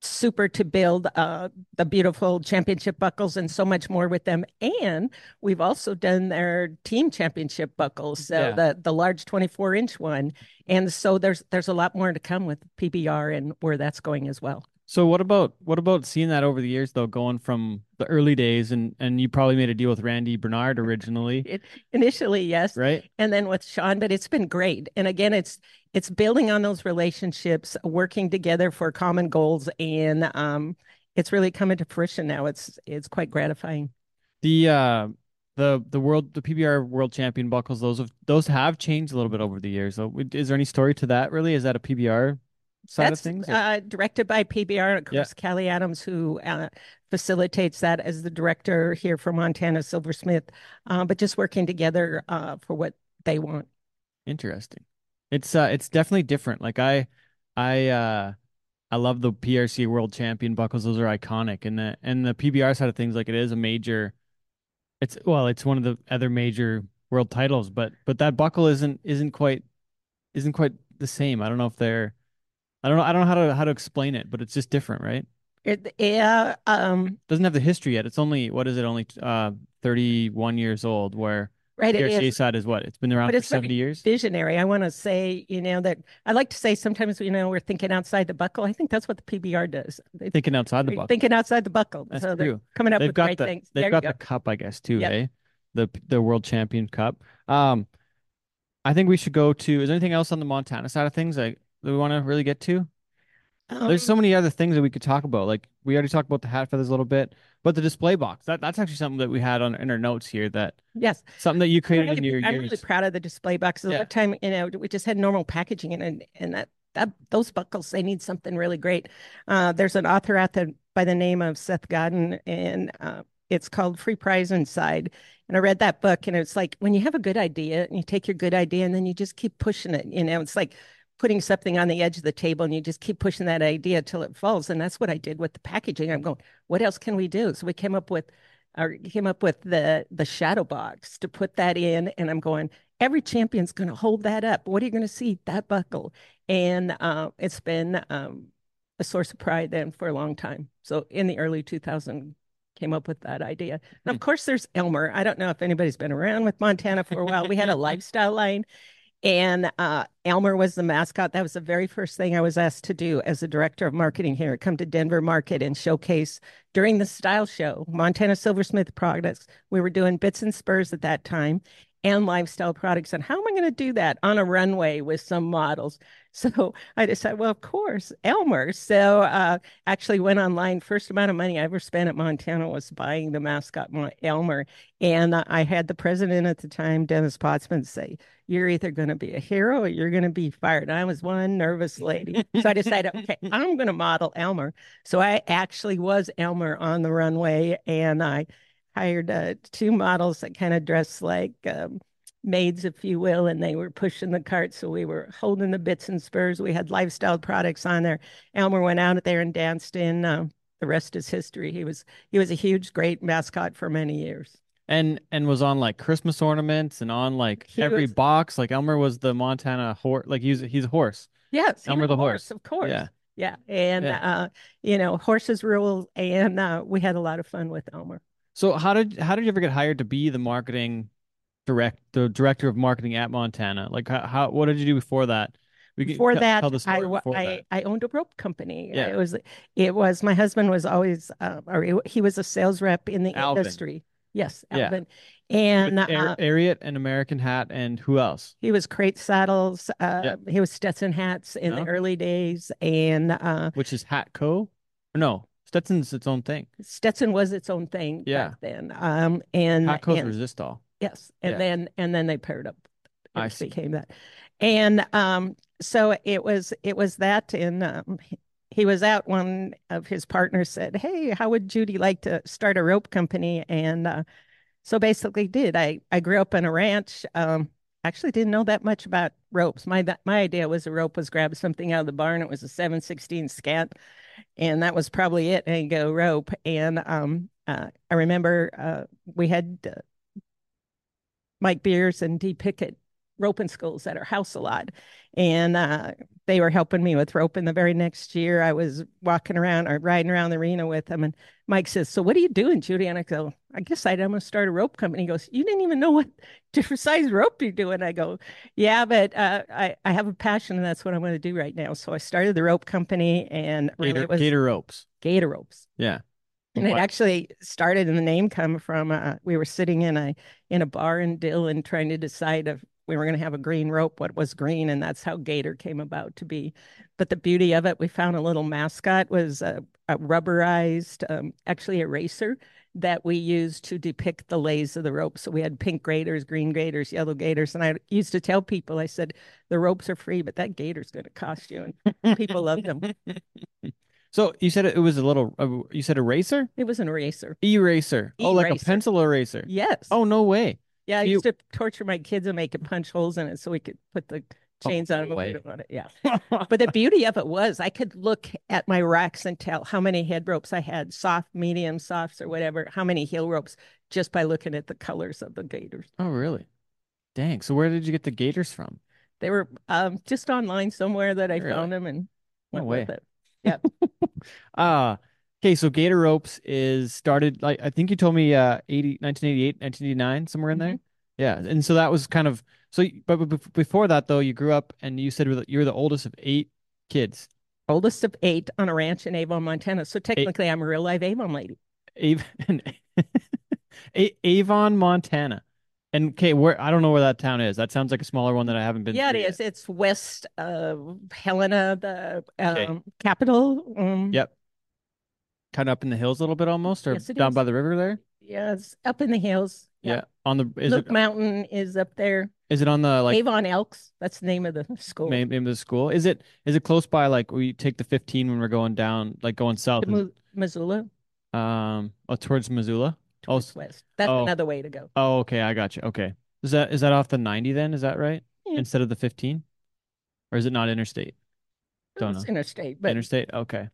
super to build uh, the beautiful championship buckles and so much more with them. And we've also done their team championship buckles, so Yeah. the the large 24 inch one. And so there's there's a lot more to come with PBR and where that's going as well. So what about what about seeing that over the years though, going from the early days and and you probably made a deal with Randy Bernard originally, It, initially, yes. right? and then with Sean, but it's been great. And again, it's it's building on those relationships, working together for common goals, and um, it's really coming to fruition now. It's it's quite gratifying. The uh the the world the PBR world champion buckles those have those have changed a little bit over the years. So is there any story to that really? Is that a PBR side That's of things? uh, directed by PBR, and of Yeah. course, Callie Adams, who uh, facilitates that as the director here for Montana Silversmith, uh, but just working together uh, for what they want. Interesting. It's uh it's definitely different. Like I I uh I love the PRC World Champion buckles. Those are iconic. And the and the PBR side of things, like it is a major it's well, it's one of the other major world titles, but but that buckle isn't isn't quite isn't quite the same. I don't know if they're I don't know I don't know how to how to explain it, but it's just different, right? It, yeah, um, Doesn't have the history yet. It's only what is it, only uh 31 years old, where right. Is. side is what? It's been around for 70 years. visionary. I want to say, you know, that I like to say sometimes, you know, we're thinking outside the buckle. I think that's what the PBR does. They, Thinking outside the buckle. thinking outside the buckle. That's so true. coming up they've with got great the things. they've there got you the cup, I guess, too, Yep. eh? The the world champion cup. Um, I think we should go to. Is there anything else on the Montana side of things like that we want to really get to? There's so Um, many other things that we could talk about. Like we already talked about the hat feathers a little bit, but the display box that that's actually something that we had on in our notes here. That yes. something that you created in your I'm years. really proud of the display box. A Yeah. time, you know, we just had normal packaging and and, and that that those buckles they need something really great. Uh, there's an author out there by the name of Seth Godin, and uh, it's called Free Prize Inside. And I read that book, and it's like when you have a good idea and you take your good idea and then you just keep pushing it. You know, it's like putting something on the edge of the table and you just keep pushing that idea till it falls. And that's what I did with the packaging. I'm going, what else can we do? So we came up with or came up with the the shadow box to put that in. And i'm going every champion's going to hold that up. What are you going to see? That buckle. And uh, it's been um, a source of pride then for a long time. So in the early 2000 came up with that idea. And of course there's elmer. I don't know if anybody's been around with montana for a while. We had a lifestyle line and uh, Elmer was the mascot. That was the very first thing I was asked to do as the director of marketing here. Come to Denver Market and showcase during the style show Montana Silversmith products. We were doing bits and spurs at that time and lifestyle products. And how am I going to do that on a runway with some models? So I decided, well, of course, Elmer. So uh, actually went online. First amount of money I ever spent at Montana was buying the mascot Elmer. And uh, I had the president at the time, Dennis Potsman, say, you're either going to be a hero or you're going to be fired. And I was one nervous lady. so I decided, okay, I'm going to model Elmer. So I actually was Elmer on the runway and I hired uh, two models that kind of dressed like um, maids, if you will, and they were pushing the cart. So we were holding the bits and spurs. We had lifestyle products on there. Elmer went out there and danced in. Uh, the rest is history. He was he was a huge, great mascot for many years. And and was on like Christmas ornaments and on like he every was, box. Like Elmer was the Montana horse. Like he's he's a horse. Yes, Elmer the horse. horse. of course. Yeah. Yeah, and yeah. Uh, you know, horses rule, and uh, we had a lot of fun with Elmer. So how did how did you ever get hired to be the marketing direct the director of marketing at Montana? Like how, how what did you do before that? We before that, I, before I, that. I owned a rope company. Yeah. It was it was my husband was always uh, or he was a sales rep in the Alvin. industry. Yes, Alvin. Yeah. And uh, Ariat and American Hat and who else? He was Crate Saddles. Uh, yeah. He was Stetson Hats in the early days, and uh, which is Hatco. No, Stetson's its own thing. Stetson was its own thing yeah. back then. Um, and Hatco's Resistol. Yes, and yeah. then and then they paired up. It I became that, and um, so it was it was that. And um, he was out. One of his partners said, "Hey, how would Judy like to start a rope company?" And uh, so basically, did I? I grew up on a ranch. Um, actually didn't know that much about ropes. My that my idea was a rope was grab something out of the barn. It was a seven sixteen scant, and that was probably it. And go rope. And um, uh, I remember uh, we had uh, Mike Beers and Dee Pickett roping schools at our house a lot. And uh, they were helping me with roping. The very next year, I was walking around or riding around the arena with them. And Mike says, So what are you doing, Judy? And I go, I guess I'm going to start a rope company. He goes, You didn't even know what different size rope you're doing. I go, Yeah, but uh, I, I have a passion and that's what I'm going to do right now. So I started the rope company and really Gator, it was Gator Ropes. Gator Ropes. Yeah. And it actually started, and the name come from uh, we were sitting in a in a bar in Dillon trying to decide if we were going to have a green rope, what was green, and that's how Gator came about to be. But the beauty of it, we found a little mascot was a, a rubberized, um, actually eraser that we used to depict the lays of the rope. So we had pink gators, green gators, yellow gators, and I used to tell people, I said, the ropes are free, but that gator's going to cost you, and people loved them. So you said it was a little. Uh, you said eraser. It was an eraser. Eraser. Oh, like a pencil eraser. Yes. Oh no way. Yeah, I you... used to torture my kids and make it punch holes in it so we could put the oh, chains on, it. Yeah. but the beauty of it was I could look at my racks and tell how many head ropes I had, soft, medium, softs, or whatever, how many heel ropes, just by looking at the colors of the gators. Oh, really? Dang. So where did you get the gators from? They were um, just online somewhere that I really? found them and went no way. with it. Yep. uh okay, so Gator Ropes is started like I think you told me uh 80 1988, 1989 somewhere in there. Mm-hmm. Yeah. And so that was kind of so but, but before that though, you grew up and you said you were the oldest of 8 kids. Oldest of 8 on a ranch in Avon, Montana. So technically i I'm a real live Avon lady. Avon Avon, Montana. And Kate, where I don't know where that town is. That sounds like a smaller one that I haven't been. Yeah, it is. yet. It's west of Helena, the um, okay. capital. Um, yep. Kind of up in the hills a little bit, almost, or yes, down is. by the river there. Yeah, it's up in the hills. Yeah, yeah. on the is Luke it, Mountain is up there. Is it on the like Avon Elks? That's the name of the school. Name, name of the school. Is it is it close by? Like we take the fifteen when we're going down, like going south. And, Missoula. Um, oh, towards Missoula oh, west. That's oh. another way to go. Oh, okay, I got you. Okay, is that is that off the ninety then? Is that right? Yeah. Instead of the fifteen, or is it not interstate? Don't it's know. Interstate, but interstate. Okay,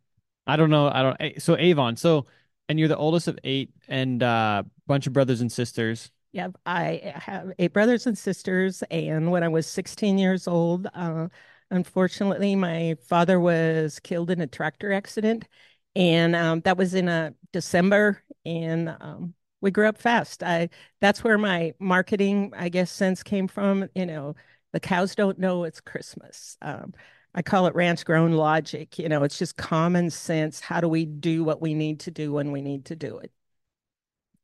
I don't know. I don't. Eh, so Avon. So, and you're the oldest of eight, and a uh, bunch of brothers and sisters. Yeah, I have eight brothers and sisters, and when I was 16 years old, uh, unfortunately, my father was killed in a tractor accident, and um, that was in a December, and um, we grew up fast. I that's where my marketing, I guess, sense came from. You know, the cows don't know it's Christmas. Um, I call it ranch grown logic. You know, it's just common sense. How do we do what we need to do when we need to do it?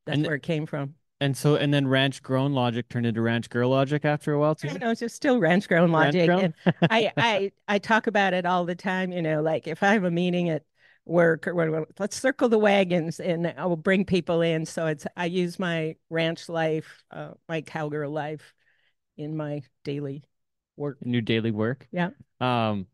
That's and, where it came from. And so, and then Ranch Grown Logic turned into Ranch Girl Logic after a while too. Know, it's just still ranch grown Ranch logic. grown? And I, I, I talk about it all the time. You know, like if I have a meeting at work or whatever, let's circle the wagons and I will bring people in. So it's, I use my ranch life, uh, my cowgirl life in my daily work. New daily work. Yeah. Um.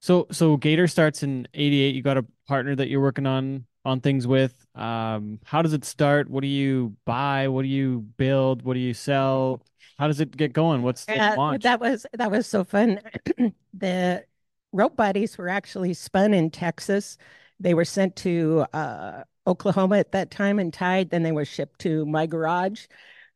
So so Gator starts in '88. You got a partner that you're working on on things with. Um. How does it start? What do you buy? What do you build? What do you sell? How does it get going? What's the Uh, launch? that was that was so fun. the rope bodies were actually spun in Texas. They were sent to uh, Oklahoma at that time and tied. Then they were shipped to my garage,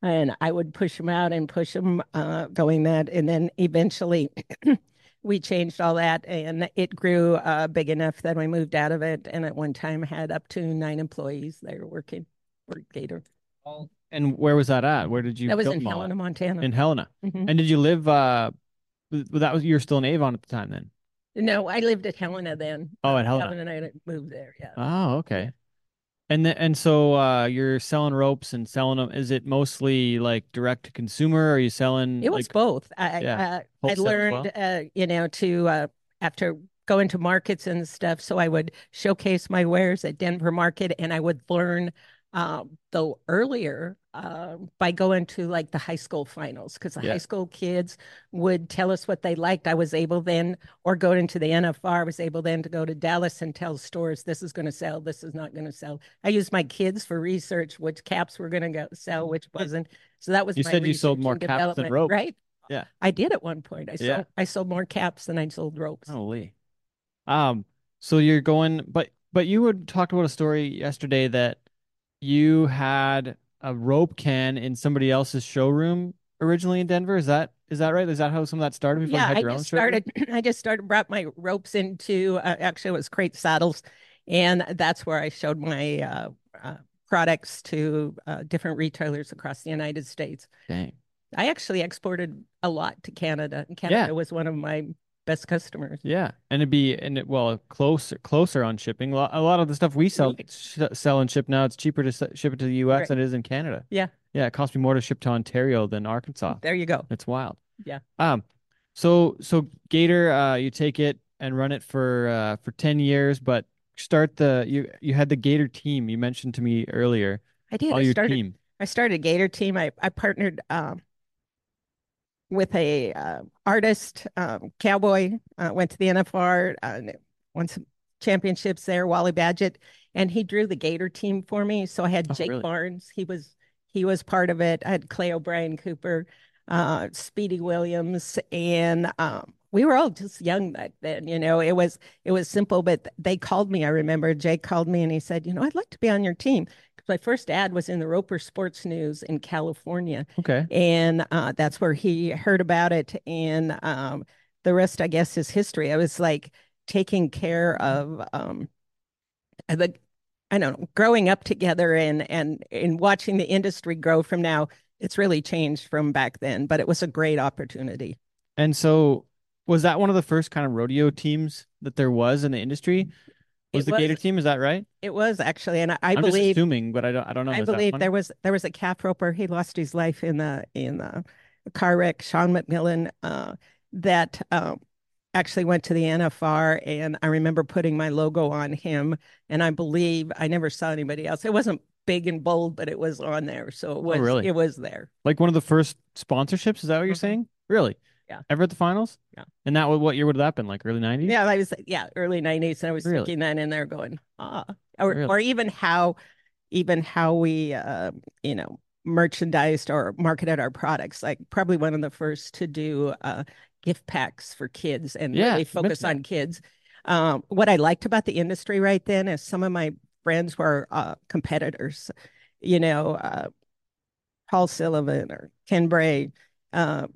and I would push them out and push them, uh, going that. And then eventually, we changed all that, and it grew uh, big enough that we moved out of it. And at one time, had up to nine employees there working for Gator. and where was that at? Where did you That was in Helena, at? Montana. In Helena. Mhm. And did you live? Uh, that was you were still in Avon at the time then. No, I lived at Helena then. Oh, Uh, at Helena. Calvin and I moved there. Yeah. Oh, okay. And then, and so uh, you're selling ropes and selling them. Is it mostly like direct to consumer? Or are you selling It was like both. I yeah, uh, I learned, uh, you know, to uh, after going to markets and stuff. So I would showcase my wares at Denver Market, and I would learn, um, though earlier, uh, by going to like the high school finals because the Yeah. high school kids would tell us what they liked. I was able then, or go into the NFR, I was able then to go to Dallas and tell stores this is going to sell, this is not going to sell. I used my kids for research, which caps were going to go sell, which wasn't. So that was You said you sold more caps than development, rope. right? Yeah. I did at one point. I sold Yeah. I sold more caps than I sold ropes. Holy. Um, so you're going, but but you had talked about a story yesterday that you had a rope can in somebody else's showroom originally in Denver. Is that is that right? Is that how some of that started Yeah, I just started. I just started brought my ropes into. Uh, actually, it was Crate Saddles, and that's where I showed my uh, uh, products to uh, different retailers across the United States. Dang. I actually exported a lot to Canada, and Canada was one of my best customers. Yeah, and it'd be and it, well closer closer on shipping. A lot, of the stuff we sell Right. sh sell and ship now. It's cheaper to s- ship it to the U.S. Right. than it is in Canada. Yeah. Yeah, it costs me more to ship to Ontario than Arkansas. There you go. It's wild. Yeah. Um, so so Gator, uh, you take it and run it for uh for ten years, but start the you you had the Gator team you mentioned to me earlier. I did. All I your started. team. I started Gator team. I I partnered um, with a uh, artist, um, cowboy. Uh, went to the NFR, uh, won some championships there. Wally Badgett, and he drew the Gator team for me. So I had Oh, Jake really? Barnes. He was he was part of it. I had Clay O'Brien Cooper, uh, Speedy Williams, and um, we were all just young back then. You know, it was it was simple, but they called me. I remember Jake called me and he said, "You know, I'd like to be on your team." My first ad was in the Roper Sports News in California, Okay. and uh, that's where he heard about it. And um, the rest, I guess, is history. I was like taking care of um, the, I don't know, growing up together and and and watching the industry grow from now. It's really changed from back then, but it was a great opportunity. And so was that one of the first kind of rodeo teams that there was in the industry? Was the Gator team? Is that right? It was actually, and I, I I'm just believe assuming, but I don't I don't know. I believe there was there was a calf roper. He lost his life in the in the car wreck. Shawn McMullan, uh, that um, actually went to the NFR, and I remember putting my logo on him. And I believe I never saw anybody else. It wasn't big and bold, but it was on there, so it was Oh, really? it was there. Like one of the first sponsorships? Is that what you're Mhm. saying? Really? Yeah. Ever at the finals? Yeah. And that what year would that have been? Like early 90s? Yeah, I was yeah early nineties, and I was Really? thinking that in there, going ah, or Really? or even how even how we uh, you know merchandised or marketed our products. Like probably one of the first to do uh, gift packs for kids and Yeah, really focus on kids. Um, what I liked about the industry right then is some of my friends were uh, competitors. You know, uh, Paul Sullivan or Ken Bray. Uh,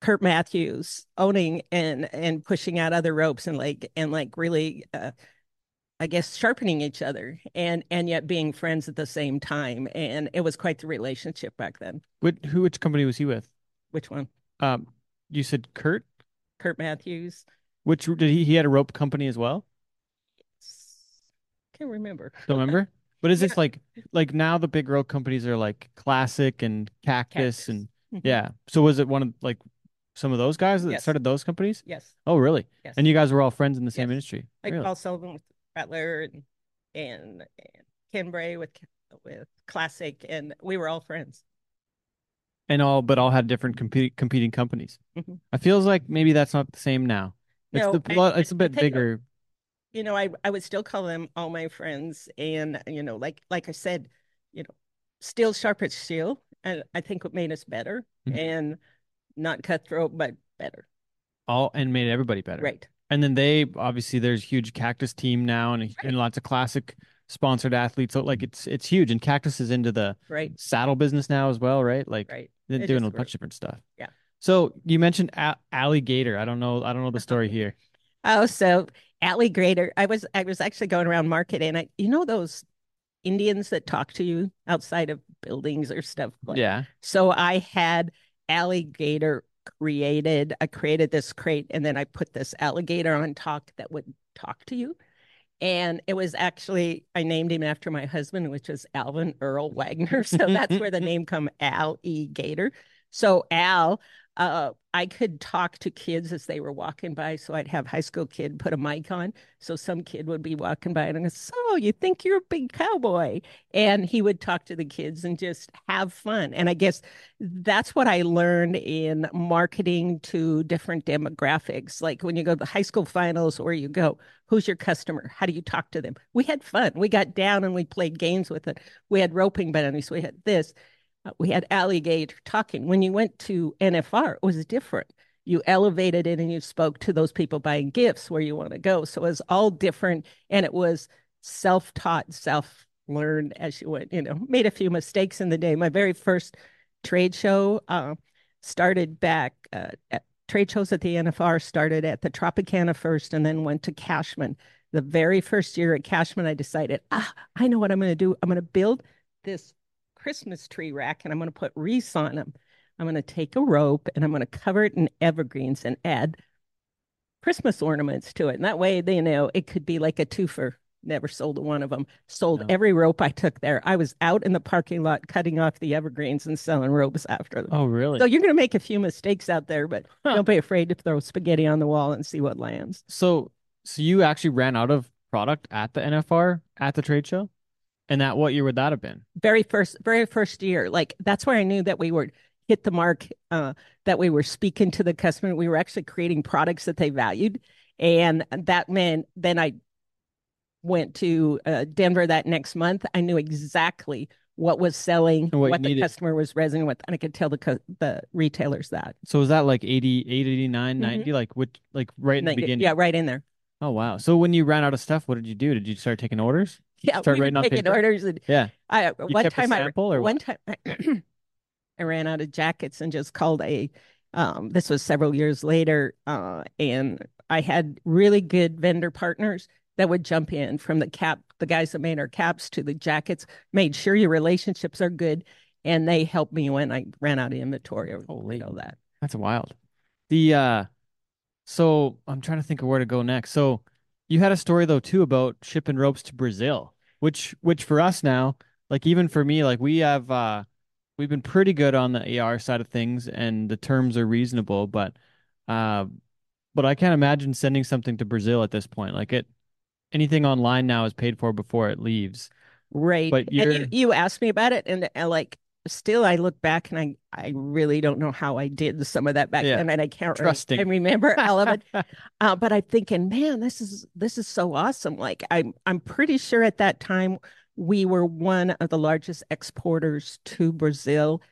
Kurt Matthews owning and and pushing out other ropes and like and like really uh, I guess sharpening each other and and yet being friends at the same time and it was quite the relationship back then. Which, who which company was he with? Which one? Um you said Kurt? Kurt Matthews? Which did he he had a rope company as well? Can't remember. Don't remember? But is this like like now the big rope companies are like Classic and Cactus, Cactus. and Mhm. yeah. So was it one of like some of those guys that Yes. started those companies? Yes. Oh, really? Yes. And you guys were all friends in the same Yes. industry? like Really? Paul Sullivan with Rattler and and, and Ken Bray with with Classic, and we were all friends. and all but all had different competing competing companies. Mhm. I feels like maybe that's not the same now. It's No, the I- it's a I- I bit tell you- bigger. You know, I I would still call them all my friends, and you know, like like I said, you know, steel sharp as steel, and I think what made us better, Mhm. and not cutthroat, but better. All and made everybody better. Right. And then they obviously there's huge Cactus team now and and lots of classic sponsored athletes. So like it's it's huge. And Cactus is into the Right. saddle business now as well, right? Like Right. they're It doing a bunch of different stuff. Yeah. So you mentioned a- alligator. I don't know. I don't know the story here. Oh, so alligator. I was I was actually going around market and I you know those Indians that talk to you outside of buildings or stuff like Yeah. So I had alligator created. I created this crate and then I put this alligator on top that would talk to you. And it was actually I named him after my husband, which is Alvin Earl Wagner. So that's where the name come Al E Gator. So Al, uh, I could talk to kids as they were walking by. So I'd have high school kid put a mic on. So some kid would be walking by and I go, So you think you're a big cowboy? And he would talk to the kids and just have fun. And I guess that's what I learned in marketing to different demographics. Like when you go to the high school finals or you go, who's your customer? How do you talk to them? We had fun. We got down and we played games with it. We had roping bunnies. We had this. Uh, we had alligator talking. When you went to NFR, it was different. You elevated it and you spoke to those people buying gifts where you want to go. So it was all different and it was self taught, self learned as you went, you know, made a few mistakes in the day. My very first trade show uh, started back uh, at trade shows at the NFR, started at the Tropicana first and then went to Cashman. The very first year at Cashman, I decided, ah, I know what I'm going to do. I'm going to build this Christmas tree rack and I'm going to put wreaths on them. I'm going to take a rope and I'm going to cover it in evergreens and add Christmas ornaments to it. And that way, you know, it could be like a twofer. Never sold one of them. Sold No. every rope I took there. I was out in the parking lot cutting off the evergreens and selling ropes after them. Oh, really? So you're going to make a few mistakes out there, but Huh. don't be afraid to throw spaghetti on the wall and see what lands. So, so you actually ran out of product at the NFR at the trade show, and that what year would that have been? very first very first year like that's where i knew that we would hit the mark uh, that we were speaking to the customer we were actually creating products that they valued and that meant then i went to uh, denver that next month i knew exactly what was selling And what what, the customer was resonating with and i could tell the cu- the retailers that So was that like 88, 89, Mhm. 90? Like which, like right in the beginning? yeah right in there Oh, wow. So when you ran out of stuff, what did you do? Did you start taking orders? yeah Start we writing taking paper? orders and Yeah. I one time I or one what? time I ran out of jackets and just called a um this was several years later uh and I had really good vendor partners that would jump in from the cap the guys that made our caps to the jackets made sure your relationships are good and they helped me when I ran out of inventory or Holy. all that. That's wild. The uh so I'm trying to think of where to go next. So you had a story though too about shipping ropes to Brazil, which which for us now, like even for me, like we have uh we've been pretty good on the AR side of things and the terms are reasonable, but uh but I can't imagine sending something to Brazil at this point. Like it anything online now is paid for before it leaves. Right. But and you, you're- asked me about it, and uh, like, still, I look back and I, I really don't know how I did some of that back Yeah. then, and I can't re- Trusting. I remember all of it. Uh, but I'm thinking, man, this is this is so awesome. Like, I'm I'm pretty sure at that time we were one of the largest exporters to Brazil.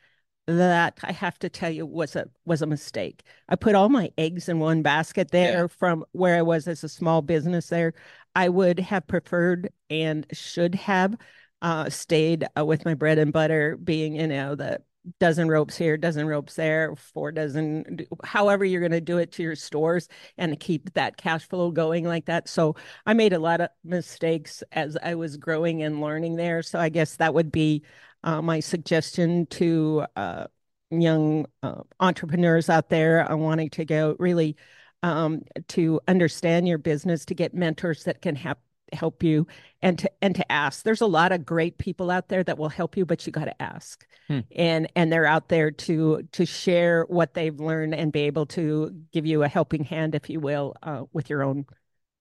That I have to tell you was a was a mistake. I put all my eggs in one basket there from where I was as a small business there. I would have preferred and should have uh, stayed uh, with my bread and butter, being you know the dozen ropes here, dozen ropes there, four dozen, however you're going to do it to your stores and keep that cash flow going like that. So I made a lot of mistakes as I was growing and learning there. So I guess that would be uh, my suggestion to uh, young uh, entrepreneurs out there uh, wanting to go really um, to understand your business, to get mentors that can help help you and to and to ask. There's a lot of great people out there that will help you but you got to ask. Hmm. and and they're out there to to share what they've learned and be able to give you a helping hand if you will uh, with your own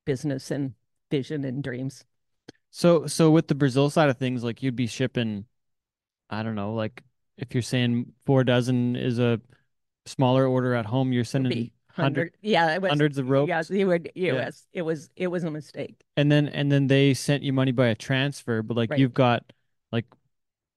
business and vision and dreams. So so with the Brazil side of things, like you'd be shipping, I don't know, like if you're saying four dozen is a smaller order at home, you're sending hundred, yeah it was hundreds of ropes, yes you would Yeah. it was it was a mistake and then and then they sent you money by a transfer, but like Right. you've got like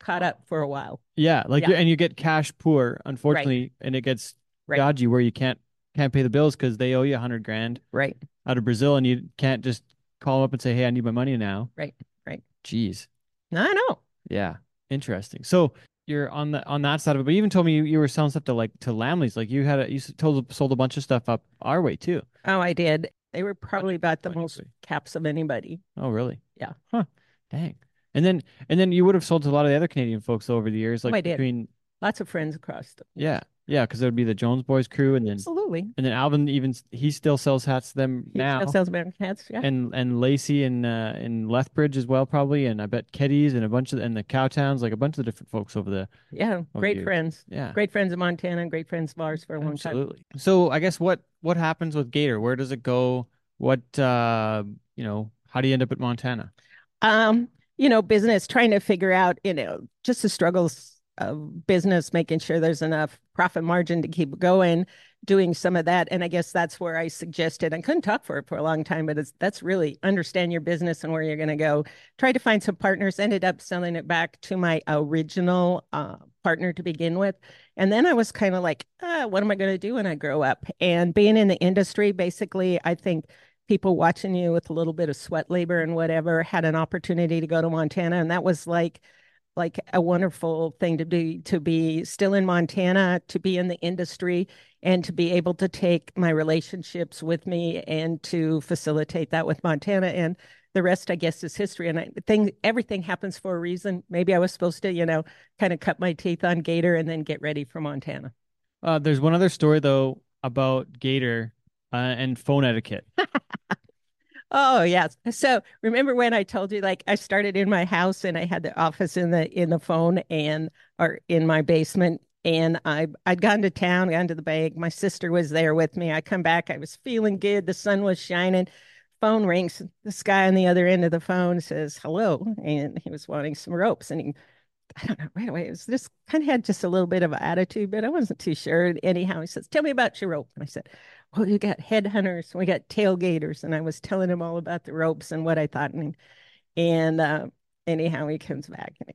caught up for a while yeah, like Yeah. and you get cash poor, unfortunately, and it gets Right. dodgy where you can't can't pay the bills because they owe you a hundred grand right out of Brazil, and you can't just call them up and say, hey, I need my money now. Right, right. Jeez. i know Yeah, interesting. So you're on the on that side of it, but you even told me you, you were selling stuff to like to Lammle's. Like you had a, you told sold a bunch of stuff up our way too. oh i did they were probably about the What do you most caps of anybody Oh, really? Yeah. Huh. Dang. And then and then you would have sold to a lot of the other Canadian folks over the years, oh, like Oh, I did. between lots of friends across the yeah yeah, because it would be the Jones Boys crew, and then absolutely and then Alvin even he still sells hats to them He now. still sells American hats. Yeah. and and Lacey and uh, in Lethbridge as well probably, and I bet Keddies and a bunch of and the Cowtowns, like a bunch of different folks over there. yeah. over Great years. friends. yeah. Great friends in Montana and great friends of ours for a long time. Absolutely. So I guess what what happens with Gator? Where does it go? What uh you know, how do you end up at Montana? Um, you know, business, trying to figure out, you know, just the struggles of business, making sure there's enough profit margin to keep going, doing some of that. And I guess that's where I suggested, I couldn't talk for it for a long time, but it's that's really understand your business and where you're going to go. Try to find some partners, ended up selling it back to my original uh, partner to begin with. And then I was kind of like, ah, what am I going to do when I grow up? And being in the industry, basically, I think people watching you with a little bit of sweat labor and whatever had an opportunity to go to Montana. And that was like, like a wonderful thing to do to be still in Montana, to be in the industry, and to be able to take my relationships with me and to facilitate that with Montana. And the rest, I guess, is history. And I think everything happens for a reason. Maybe I was supposed to, you know, kind of cut my teeth on Gator and then get ready for Montana. Uh there's one other story though about Gator uh, and phone etiquette. Oh yes. So remember when I told you like I started in my house and I had the office in the in the phone and or in my basement and I I'd gone to town, gone to the bank. My sister was there with me. I come back, I was feeling good. The sun was shining. Phone rings. This guy on the other end of the phone says hello, and he was wanting some ropes. And he, I don't know, right away, it was just kind of had just a little bit of attitude, but I wasn't too sure. Anyhow, he says, "Tell me about your rope." And I said, well, you got headhunters, we got tailgaters, and I was telling him all about the ropes and what I thought. And and uh, anyhow, he comes back and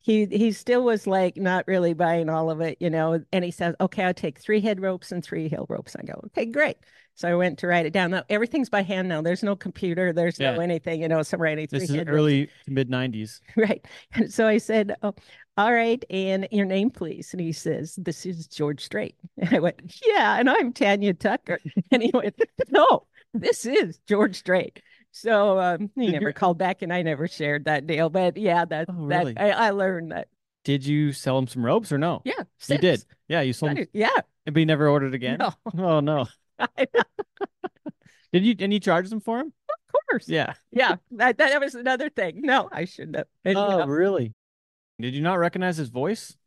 he he still was like not really buying all of it, you know. And he says, "Okay, I'll take three head ropes and three heel ropes." I go, "Okay, great." So I went to write it down. Now everything's by hand now. There's no computer. There's no anything, you know. So I'm writing three This is head early mid 90s. Right. And so I said, oh, all right. And your name, please. And he says, this is George Strait. And I went, yeah. And I'm Tanya Tucker. And he went, no, this is George Strait. So um, he Did never you- called back and I never shared that deal. But yeah, that, Oh, that? I, I learned that. Did you sell him some ropes or no? Yeah. You did. Yeah, you sold him, Yeah. but he never ordered again. No, Oh no. Did you and you charge them for him? of course. Yeah. Yeah. That, that was another thing. No, I shouldn't have. And, you Oh, know, really? Did you not recognize his voice?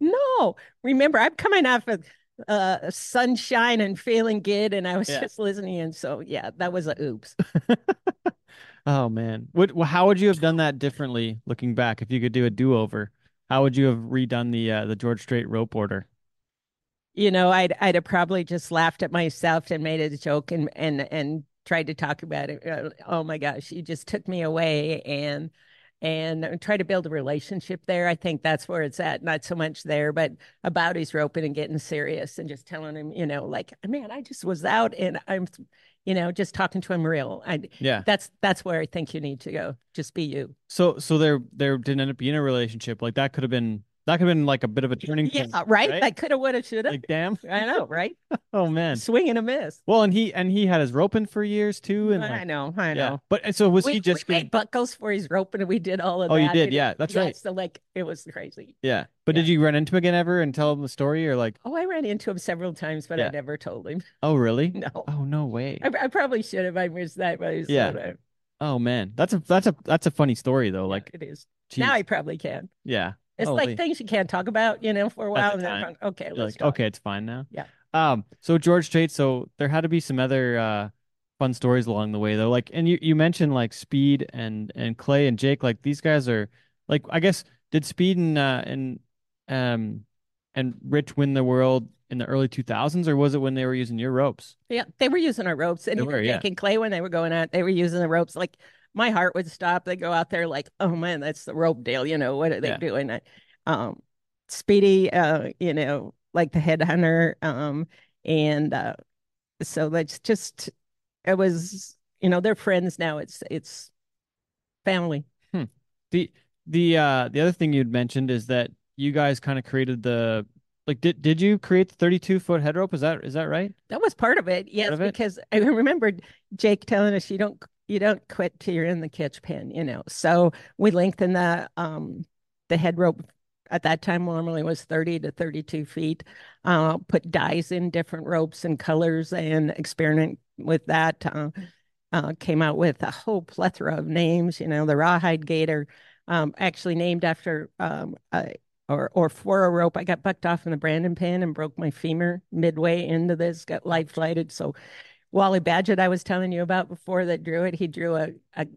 No, remember, I'm coming off of uh, sunshine and feeling good, and I was Yeah. just listening. And so, yeah, that was a oops. Oh man. Well, how would you have done that differently looking back if you could do a do-over? How would you have redone the uh, the George Strait rope order? You know, I'd I'd have probably just laughed at myself and made it a joke and and and tried to talk about it. Uh, oh my gosh, you just took me away, and and try to build a relationship there. I think that's where it's at. Not so much there, but about his roping and getting serious and just telling him, you know, like, man, I just was out and I'm, you know, just talking to him real. I Yeah. that's that's where I think you need to go. Just be you. So so there there didn't end up being a relationship. Like that could have been that could have been like a bit of a turning Yeah, point. right. right? I could have, would have, should have. Like damn. I know, right? Oh man. Swing and a miss. Well, and he and he had his roping for years too, and I know, I yeah. know. But so was we, he just we getting- made buckles for his roping, and we did all of Oh, that. Oh, you did? Yeah, that's right. So like, it was crazy. yeah. But did you run into him again ever and tell him the story or like, Oh, I ran into him several times, but Yeah. I never told him. oh really? No, Oh no way. I, I probably should have. I missed that, but it's Yeah. sort of- Oh man, that's a that's a that's a funny story though. yeah, Like, it is. geez. Now I probably can. yeah. It's Holy. like things you can't talk about, you know, for a while. And then, okay, let's like, okay, it's fine now. Yeah. Um. So George Strait. So there had to be some other uh fun stories along the way though. Like, and you you mentioned like Speed and and Clay and Jake. Like these guys are like I guess did Speed and uh and um and Rich win the world in the early 2000s or was it when they were using your ropes? Yeah, they were using our ropes, and They were, yeah. And Clay when they were going out, they were using the ropes. Like my heart would stop. They go out there like, oh man, that's the rope deal. You know what are they Yeah. doing? I- Um, Speedy, uh, you know, like the headhunter, um, and uh, so that's just it was. You know, they're friends now. It's it's family. The the uh the other thing you'd mentioned is that you guys kind of created the like did did you create the 32 foot head rope? Is that is that right? That was part of it, yes, of it? because I remembered Jake telling us you don't you don't quit till you're in the catch pen, you know. So we lengthened the um the head rope at that time normally was 30 to 32 feet. Uh, put dyes in different ropes and colors and experiment with that. Uh, uh, came out with a whole plethora of names, you know, the rawhide gator, um, actually named after um, a, or or for a rope. I got bucked off in the Brandon pin and broke my femur midway into this, got life flighted. So Wally Badgett, I was telling you about before that drew it, he drew a, a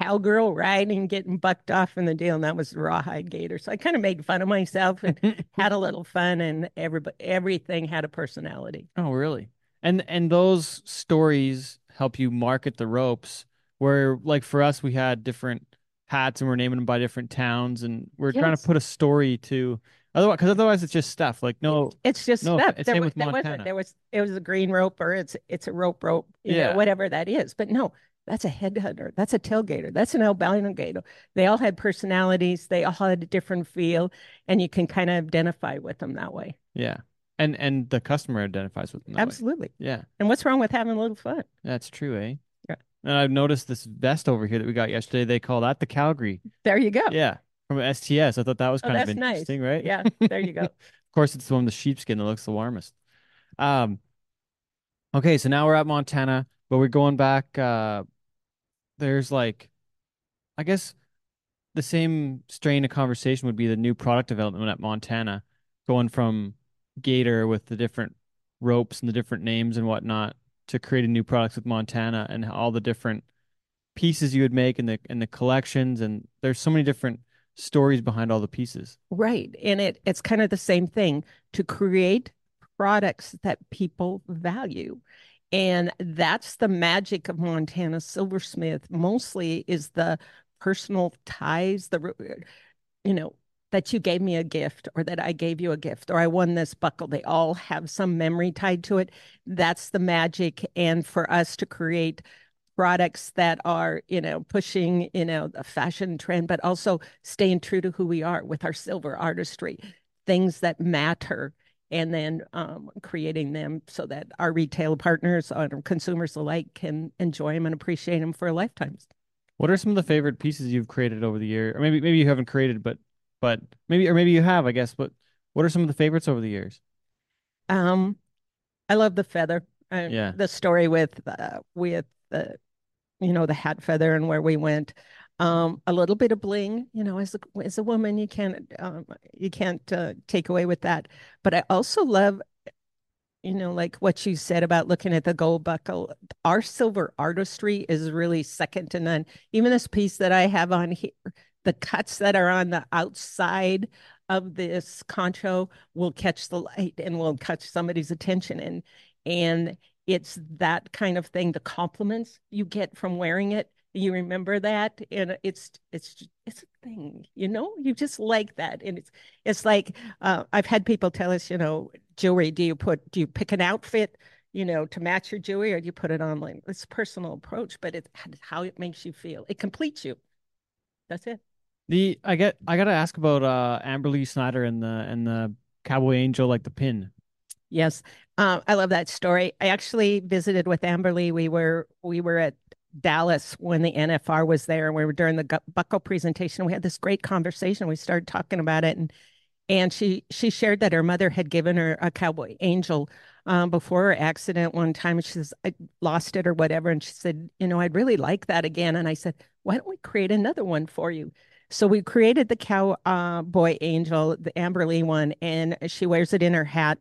cowgirl riding, getting bucked off in the deal, and that was the rawhide gator. So I kind of made fun of myself and had a little fun, and everybody everything had a personality. Oh, really? And and those stories help you market the ropes. Where like for us, we had different hats and we're naming them by different towns, and we're trying to put a story to. Otherwise, because otherwise it's just stuff. Like no, It's just No, stuff. it's There same was, with there. Montana. There was it was a green rope or it's it's a rope rope, you Yeah. know, whatever that is. But no, that's a headhunter. That's a tailgater. That's an albino gator. They all had personalities. They all had a different feel, and you can kind of identify with them that way. yeah, and and the customer identifies with them. that way. Absolutely. Yeah, And what's wrong with having a little fun? that's true, eh? Yeah. And I've noticed this vest over here that we got yesterday. They call that the Calgary. There you go. Yeah, from STS. I thought that was Oh, kind of that's nice. interesting, right? Yeah, there you go. Of course, it's the one with the sheepskin that looks the warmest. Um, okay, so now we're at Montana, but we're going back. Uh, there's like, I guess, the same strain of conversation would be the new product development at Montana, going from Gator with the different ropes and the different names and whatnot to creating new products with Montana and all the different pieces you would make and the and the collections and there's so many different stories behind all the pieces. Right. And it it's kind of the same thing to create products that people value. And that's the magic of Montana Silversmith mostly is the personal ties, the you know, that you gave me a gift or that I gave you a gift or I won this buckle. They all have some memory tied to it. That's the magic. And for us to create products that are, you know, pushing, you know, the fashion trend, but also staying true to who we are with our silver artistry, things that matter, and then um, creating them so that our retail partners and consumers alike can enjoy them and appreciate them for lifetimes. What are some of the favorite pieces you've created over the year? Or maybe maybe you haven't created, but but maybe or maybe you have, I guess. But what are some of the favorites over the years? Um, I love the feather. Uh, Yeah. The story with uh, with the, you know, the hat feather and where we went. Um, a little bit of bling, you know, as a as a woman, you can't um, you can't uh, take away with that. But I also love, you know, like what you said about looking at the gold buckle. Our silver artistry is really second to none. Even this piece that I have on here, the cuts that are on the outside of this concho will catch the light and will catch somebody's attention and and it's that kind of thing the compliments you get from wearing it you remember that and it's it's it's a thing you know? You just like that and it's it's like uh, i've had people tell us you know jewelry do you put do you pick an outfit you know to match your jewelry or do you put it on like it's a personal approach but it's how it makes you feel. It completes you. That's it. The I get I gotta ask about uh Amberly Snyder and the and the Cowboy Angel like the pin. Yes, uh, I love that story. I actually visited with Amberly. We were we were at Dallas when the NFR was there, and we were during the buckle presentation. We had this great conversation. We started talking about it, and and she she shared that her mother had given her a cowboy angel um, before her accident one time. She says I lost it or whatever, and she said, you know, I'd really like that again. And I said, why don't we create another one for you? So we created the cowboy uh, angel, the Amberly one, and she wears it in her hat.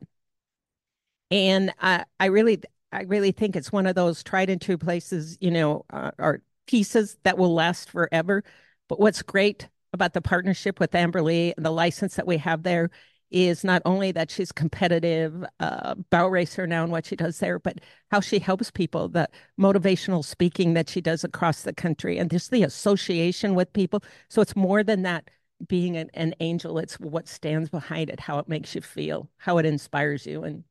And I, I really, I really think it's one of those tried and true places, you know, uh, or pieces that will last forever. But what's great about the partnership with Amberly and the license that we have there is not only that she's competitive uh, bow racer now and what she does there, but how she helps people, the motivational speaking that she does across the country, and just the association with people. So it's more than that being an, an angel, it's what stands behind it, how it makes you feel, how it inspires you and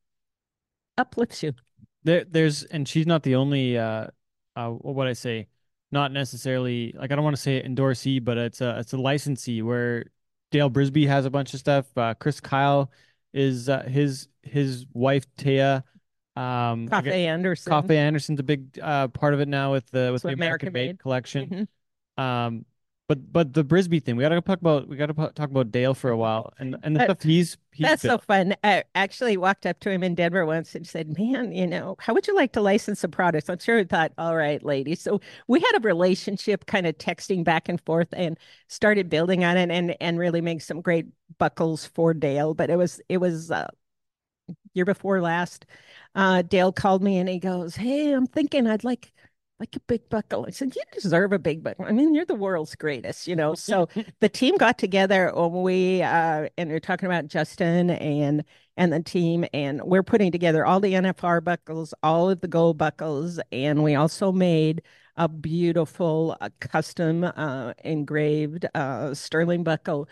uplifts you. There, there's, and she's not the only, uh, uh, what I say, not necessarily like I don't want to say endorsee, but it's a it's a licensee where Dale Brisby has a bunch of stuff. Uh, Chris Kyle is uh, his his wife Taya. Um, Coffee Anderson. Coffee Anderson's a big uh, part of it now with the with the American, American Made, Made collection. Mm-hmm. Um, but but the Brisby thing, we got to talk about we got to talk about Dale for a while and and the that, stuff he's, he's that's built. so fun. I actually walked up to him in Denver once and said, "Man, you know, how would you like to license a product?" I'm sure he thought, "All right, lady." So we had a relationship, kind of texting back and forth, and started building on it, and and really make some great buckles for Dale. But it was it was uh, year before last. Uh, Dale called me and he goes, "Hey, I'm thinking I'd like." Like a big buckle. I said, You deserve a big buckle. I mean, you're the world's greatest, you know. So the team got together and we uh and we're talking about Justin and and the team and we're putting together all the NFR buckles, all of the gold buckles, and we also made a beautiful uh, custom uh, engraved uh, sterling buckle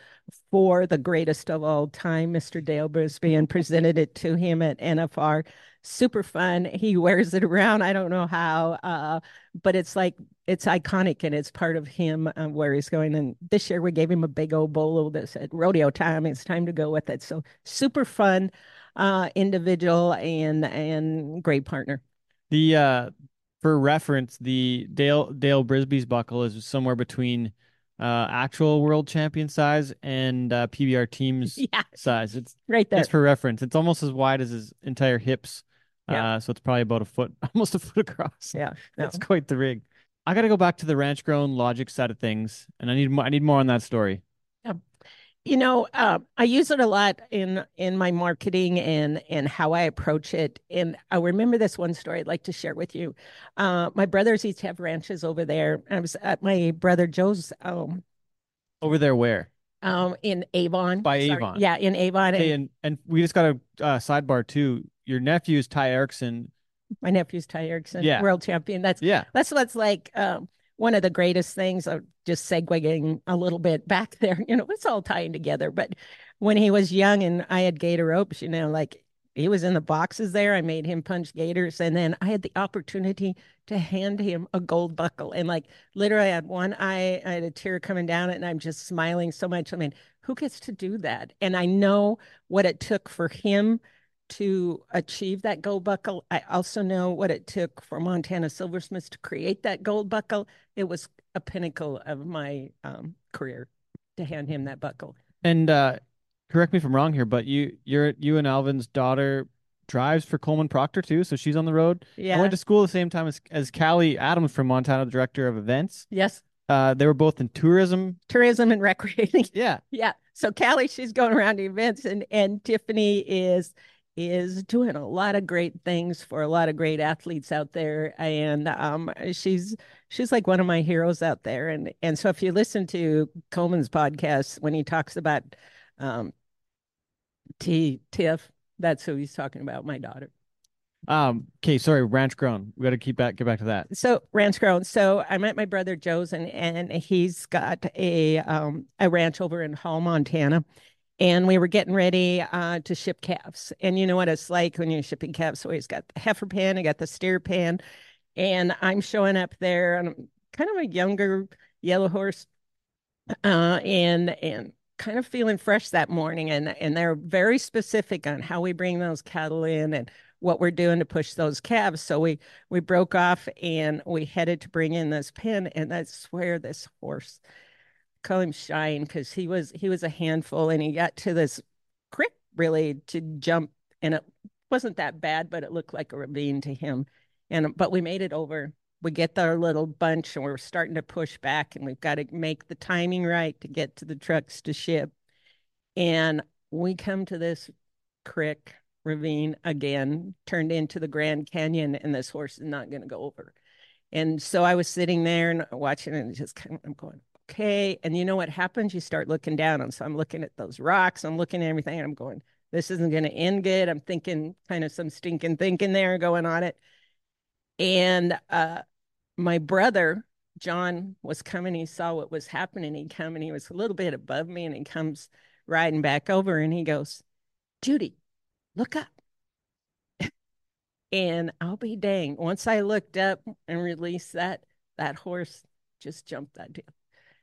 for the greatest of all time, Mr. Dale Brisby, and presented it to him at NFR super fun. He wears it around. I don't know how, uh, but it's like it's iconic and it's part of him uh, where he's going. And this year we gave him a big old bolo that said rodeo time. It's time to go with it. So super fun uh, individual and and great partner. The uh, for reference, the Dale Dale Brisby's buckle is somewhere between uh, actual world champion size and uh, PBR team's yeah. size. It's right there. It's for reference. It's almost as wide as his entire hips. Yeah. Uh, so it's probably about a foot, almost a foot across. Yeah. No. That's quite the rig. I got to go back to the ranch grown logic side of things, and I need more. I need more on that story. You know, uh, I use it a lot in in my marketing and and how I approach it. And I remember this one story I'd like to share with you. Uh, my brothers each have ranches over there. I was at my brother Joe's. Um, over there, where? Um, in Avon. By Sorry. Avon. Yeah, in Avon. Hey, and, and we just got a uh, sidebar too your nephew's Ty Erickson. My nephew's Ty Erickson, yeah. world champion. That's yeah. That's what's like um, one of the greatest things. Of just segueing a little bit back there. You know, it's all tying together. But when he was young and I had gator ropes, you know, like he was in the boxes there. I made him punch gators, and then I had the opportunity to hand him a gold buckle. And like literally, I had one eye, I had a tear coming down it, and I'm just smiling so much. I mean, who gets to do that? And I know what it took for him to achieve that gold buckle. I also know what it took for Montana Silversmiths to create that gold buckle. It was a pinnacle of my um, career to hand him that buckle. And uh, correct me if I'm wrong here, but you, you're you and Alvin's daughter drives for Coleman Proctor too, so she's on the road. Yeah, I went to school the same time as as Callie Adams from Montana, director of events. Yes. Uh, they were both in tourism, tourism and recreating. Yeah, yeah. So Callie, she's going around events, and and Tiffany is is doing a lot of great things for a lot of great athletes out there and um, she's she's like one of my heroes out there and and so if you listen to Coleman's podcast when he talks about um, T Tiff that's who he's talking about my daughter. Um okay sorry ranch grown. We got to keep back get back to that. So ranch grown. So i met my brother joe's and and he's got a um a ranch over in hall montana and we were getting ready uh, to ship calves. And you know what it's like when you're shipping calves. So he's got the heifer pan, I got the steer pan, and I'm showing up there, and I'm kind of a younger yellow horse uh, and and kind of feeling fresh that morning. And and they're very specific on how we bring those cattle in and what we're doing to push those calves. So we we broke off and we headed to bring in this pen. And I swear this horse, call him Shine, because he was he was a handful, and he got to this creek really to jump, and it wasn't that bad, but it looked like a ravine to him. And but we made it over. We get our little bunch, and we're starting to push back, and we've got to make the timing right to get to the trucks to ship. And we come to this creek ravine again, turned into the Grand Canyon, and this horse is not going to go over. And so I was sitting there and watching and just kind of, I'm going, okay. And you know what happens? You start looking down. And so I'm looking at those rocks, I'm looking at everything, and I'm going, this isn't going to end good. I'm thinking kind of some stinking thinking there going on it. And uh, my brother, John, was coming. He saw what was happening. He come and he was a little bit above me and he comes riding back over and he goes, Judy, look up. and I'll be dang. Once I looked up and released that, that horse just jumped that deal.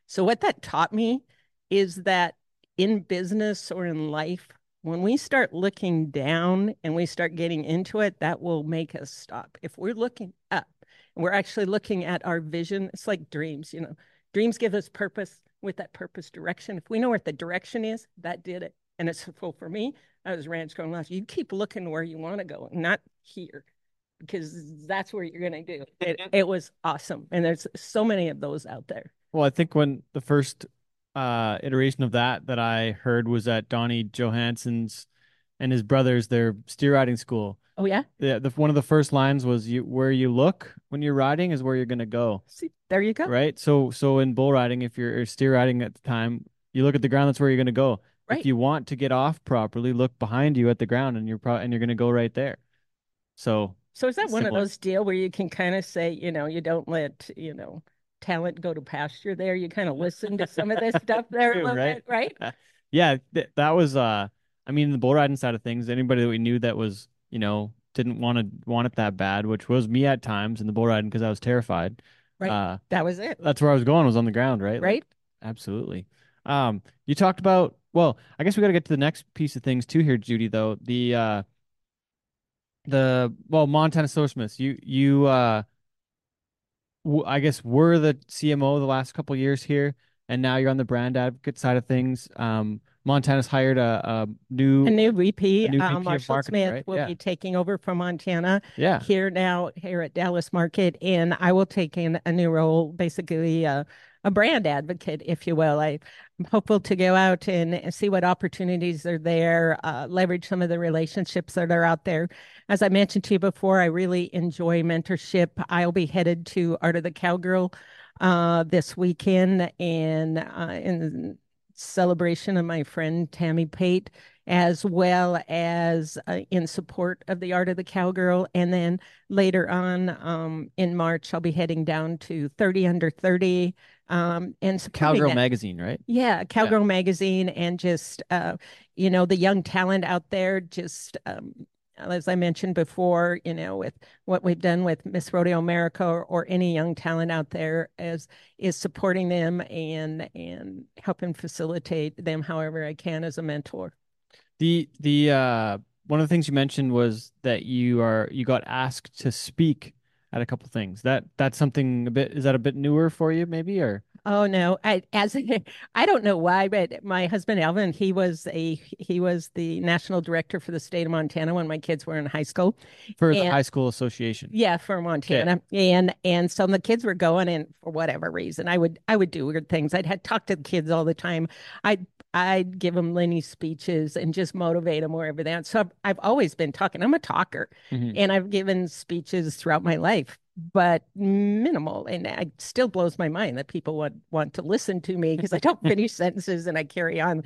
So what that taught me is that in business or in life, when we start looking down and we start getting into it, that will make us stop. If we're looking up and we're actually looking at our vision, it's like dreams, you know, dreams give us purpose with that purpose direction. If we know what the direction is, that did it. And it's full for me. I was ranch going last. You keep looking where you want to go, not here, because that's where you're going to do. It, mm-hmm. it was awesome. And there's so many of those out there. Well, I think when the first uh, iteration of that that I heard was at Donnie Johansson's and his brothers their steer riding school. Oh yeah. Yeah, the, one of the first lines was you where you look when you're riding is where you're going to go. See, there you go. Right? So so in bull riding if you're steer riding at the time, you look at the ground that's where you're going to go. Right. If you want to get off properly, look behind you at the ground and you're pro- and you're going to go right there. So So is that one of those deal where you can kind of say, you know, you don't let, you know, talent go to pasture there. You kind of listen to some of this stuff there a little right? bit, right? yeah, th- that was uh I mean the bull riding side of things, anybody that we knew that was, you know, didn't want to want it that bad, which was me at times in the bull riding because I was terrified. Right. Uh That was it. that's where I was going was on the ground, right? Like, Right? absolutely. Um you talked about well, I guess we got to get to the next piece of things too here, Judy, though. The uh the well, Montana Silversmiths. You you uh I guess were the CMO the last couple years here, and now you're on the brand advocate side of things. Um, Montana's hired a, a new A new VP, a new uh, VP Marshall Smith, right? will Yeah. be taking over from Montana yeah. here now here at Dallas Market, and I will take in a new role, basically uh, a brand advocate, if you will. I, I'm hopeful to go out and, and see what opportunities are there, uh, leverage some of the relationships that are out there. As I mentioned to you before, I really enjoy mentorship. I'll be headed to Art of the Cowgirl uh, this weekend, and uh, in celebration of my friend Tammy Pate as well as uh, in support of the Art of the Cowgirl. And then later on um, in March, I'll be heading down to 30 Under 30 um, and Cowgirl it. magazine, right? Yeah, Cowgirl Magazine, and just uh, you know the young talent out there. Just um, as I mentioned before, you know, with what we've done with Miss Rodeo America or, or any young talent out there, as is supporting them and and helping facilitate them however I can as a mentor. The the uh one of the things you mentioned was that you are you got asked to speak at a couple things. That that's something a bit is that a bit newer for you maybe or Oh no, I as I don't know why, but my husband Alvin, he was a he was the national director for the state of Montana when my kids were in high school. for the high school association? Yeah, for Montana, and and so the kids were going, and for whatever reason, I would I would do weird things. I'd had talk to the kids all the time. I'd I'd give them Lenny speeches and just motivate them wherever they are. So I've, I've always been talking. I'm a talker, Mhm. and I've given speeches throughout my life, but minimal. And it still blows my mind that people want want to listen to me because I don't finish sentences and I carry on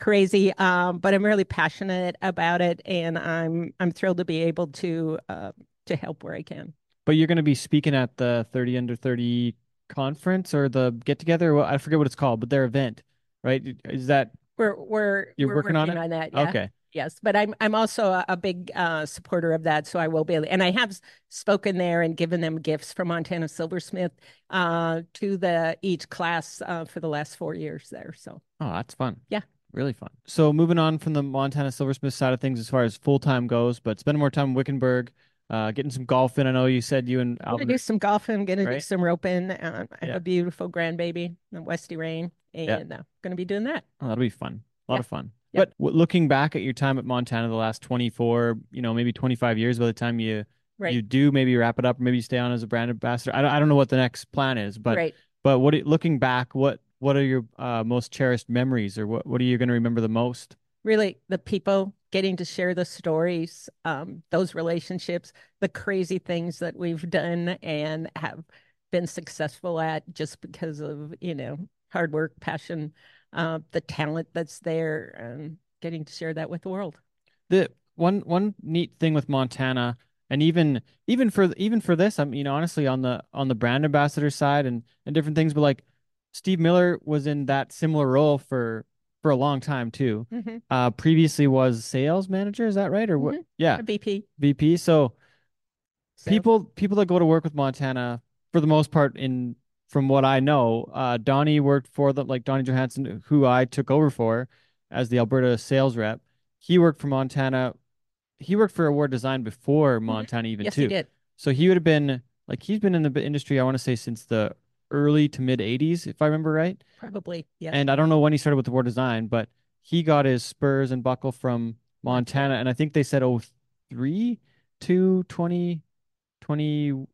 crazy. Um, but I'm really passionate about it, and I'm I'm thrilled to be able to uh, to help where I can. But you're going to be speaking at the 30 under 30 conference or the get together. Well, I forget what it's called, but their event, right? Is that We're we're You're we're working on it? that. Yeah. okay? Yes, but I'm I'm also a, a big uh, supporter of that, so I will be. And I have spoken there and given them gifts from Montana Silversmith uh, to the each class uh, for the last four years there. So Oh, that's fun. Yeah. Really fun. So moving on from the Montana Silversmith side of things as far as full time goes, but spending more time in Wickenburg, uh, getting some golf in. I know you said you and I'm gonna do some golfing. I'm gonna do some roping. Um, I have a beautiful grandbaby, a Westy Rain, Yeah. and uh, gonna be doing that. Oh, that'll be fun. A lot Yeah. of fun. But w- looking back at your time at Montana the last 24, you know, maybe 25 years by the time you Right. you do maybe wrap it up or maybe you stay on as a brand ambassador. I don't, I don't know what the next plan is, but right. but what looking back, what what are your uh, most cherished memories or what what are you going to remember the most? really the people getting to share the stories, um, those relationships, the crazy things that we've done and have been successful at just because of, you know, hard work, passion, uh, the talent that's there, and getting to share that with the world. the one one neat thing with Montana and even even for even for this I'm you know honestly on the on the brand ambassador side and and different things but like Steve Miller was in that similar role for for a long time too Mm-hmm. uh previously was sales manager is that right or what Mhm. yeah A VP. VP so So, people people that go to work with Montana for the most part in from what I know uh Donnie worked for the like Donnie Johansson who I took over for as the Alberta sales rep he worked for Montana he worked for Award Design before Montana even Mm-hmm. yes, too he did. so he would have been like he's been in the industry I want to say since the early to mid 80s if I remember right Probably. Yeah. and I don't know when he started with Award Design but he got his spurs and buckle from Montana and I think they said 03 to 20 20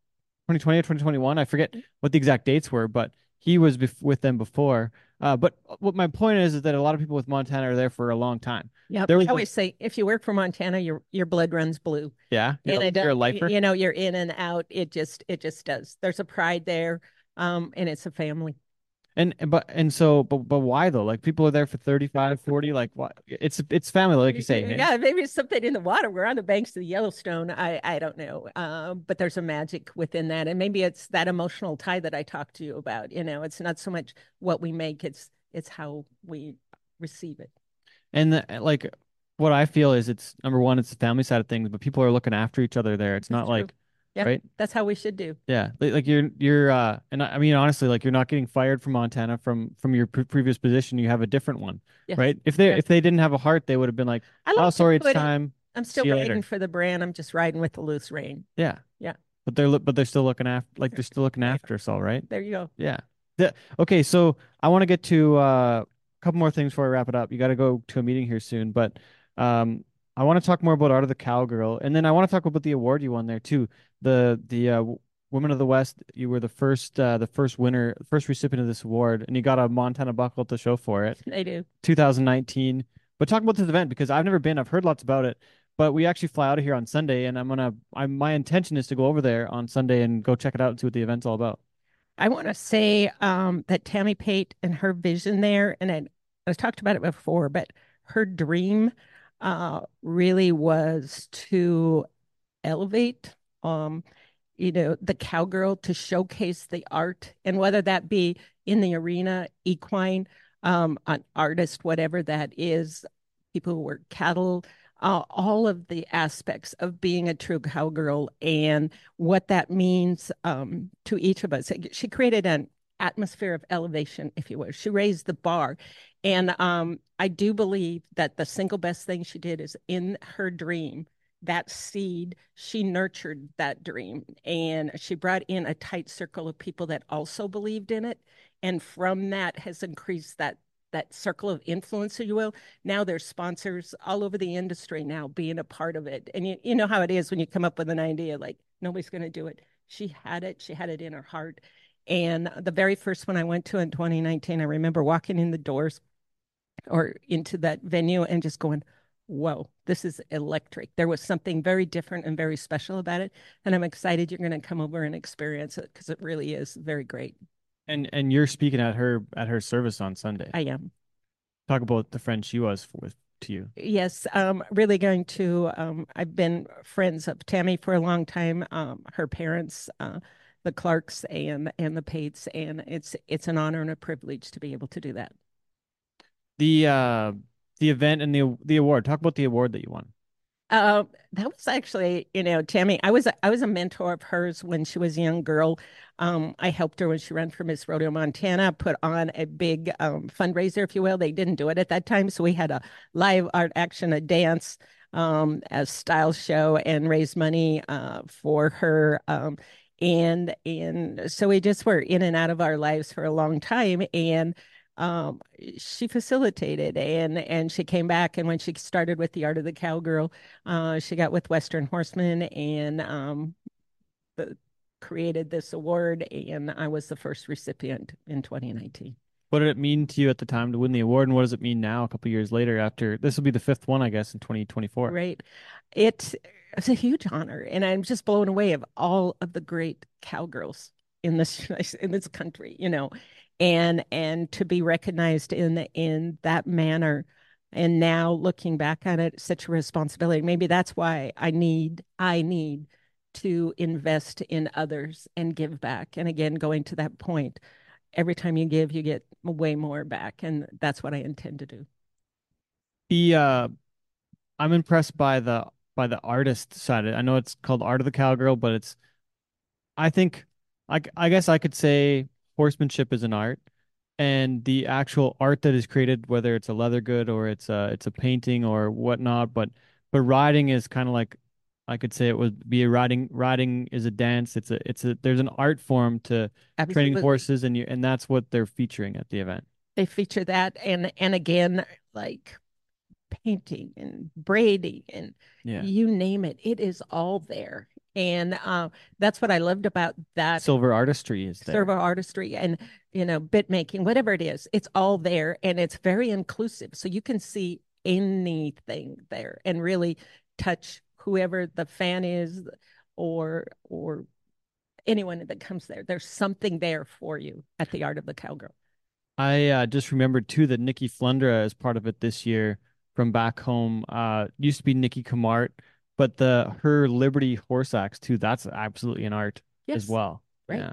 2020 or 2021 I forget what the exact dates were but he was bef- with them before uh, but what my point is is that a lot of people with Montana are there for a long time yeah. I a- always say if you work for Montana, your your blood runs blue. yeah and you're, I don't, you're a lifer you know, you're in and out. It just, it just does. There's a pride there, um, and it's a family. And but and so but but why though? Like people are there for 35, 40, like what? It's it's family, like you say. Yeah, maybe it's something in the water. We're on the banks of the Yellowstone. I, I don't know. Um, but there's a magic within that. And maybe it's that emotional tie that I talked to you about. You know, it's not so much what we make, it's it's how we receive it. And the, like what I feel is it's number one, it's the family side of things, but people are looking after each other there. It's That's not true. like Yeah. right? That's how we should do. Yeah, like, you're you're uh and I mean honestly, like you're not getting fired from Montana from from your pre- previous position. You have a different one, Yes. right? If they Yes. if they didn't have a heart, they would have been like, "Oh, sorry, it's time." I'm still See riding for the brand. I'm just riding with the loose rein. Yeah, Yeah. But they're but they're still looking after like they're still looking after us all, right? There you go. Yeah. The, okay, so I want to get to uh, a couple more things before I wrap it up. You got to go to a meeting here soon, but um, I want to talk more about Art of the Cowgirl, and then I want to talk about the award you won there too. The the uh, Women of the West. You were the first uh, the first winner, first recipient of this award, and you got a Montana buckle to show for it. They do. 2019. But talk about this event because I've never been. I've heard lots about it, but we actually fly out of here on Sunday, and I'm gonna. I my intention is to go over there on Sunday and go check it out and see what the event's all about. I want to say um, that Tammy Pate and her vision there, and I, I talked about it before, but her dream uh, really was to elevate, um, you know, the cowgirl to showcase the art, and whether that be in the arena, equine, um, an artist, whatever that is, people who work cattle, uh, all of the aspects of being a true cowgirl and what that means um, to each of us. She created an atmosphere of elevation, if you will. She raised the bar. And um, I do believe that the single best thing she did is in her dream, that seed, she nurtured that dream. And she brought in a tight circle of people that also believed in it. And from that has increased that that circle of influence, if you will. Now there's sponsors all over the industry now being a part of it. And you, you know how it is when you come up with an idea, like nobody's going to do it. She had it. She had it in her heart. And the very first one I went to in 2019, I remember walking in the doors or into that venue and just going, whoa, this is electric. There was something very different and very special about it. And I'm excited you're going to come over and experience it because it really is very great. And and you're speaking at her at her service on Sunday. I am. Talk about the friend she was with to you. Yes, um, really going to. Um, I've been friends of Tammy for a long time. Um, her parents, uh, the Clarks and and the Pates, and it's it's an honor and a privilege to be able to do that. The uh the event and the the award. Talk about the award that you won. Uh, that was actually, you know, Tammy. I was I was a mentor of hers when she was a young girl. Um, I helped her when she ran for Miss Rodeo Montana, put on a big um, fundraiser, if you will. They didn't do it at that time, so we had a live art action, a dance, um, a style show, and raise money uh, for her. Um, and and so we just were in and out of our lives for a long time, and um, she facilitated and and she came back and when she started with the art of the cowgirl uh, she got with Western Horseman and um, the, created this award and i was the first recipient in 2019 what did it mean to you at the time to win the award and what does it mean now a couple years later after this will be the fifth one i guess in 2024 right. It it's a huge honor and i'm just blown away of all of the great cowgirls in this in this country you know and and to be recognized in in that manner and now looking back on it such a responsibility. Maybe that's why i need i need to invest in others and give back. And again going to that point every time you give you get way more back and that's what i intend to do. The uh i'm impressed by the by the artist side i know it's called art of the cowgirl but it's i think i, I guess i could say horsemanship is an art. And the actual art that is created whether it's a leather good or it's a it's a painting or whatnot but but riding is kind of like i could say it would be a riding riding is a dance. It's a it's a there's an art form to Absolutely. training horses and you and that's what they're featuring at the event. They feature that and and again like painting and braiding and yeah you name it it is all there and uh, that's what I loved about that silver artistry is there. silver artistry and you know bit making, whatever it is, it's all there, and it's very inclusive. So you can see anything there and really touch whoever the fan is, or or anyone that comes there. There's something there for you at the Art of the Cowgirl. I uh, just remembered too that Nikki Flundra is part of it this year from back home. Uh, used to be Nikki Camart but the her Liberty horse axe too, that's absolutely an art yes. as well. Right. Yeah.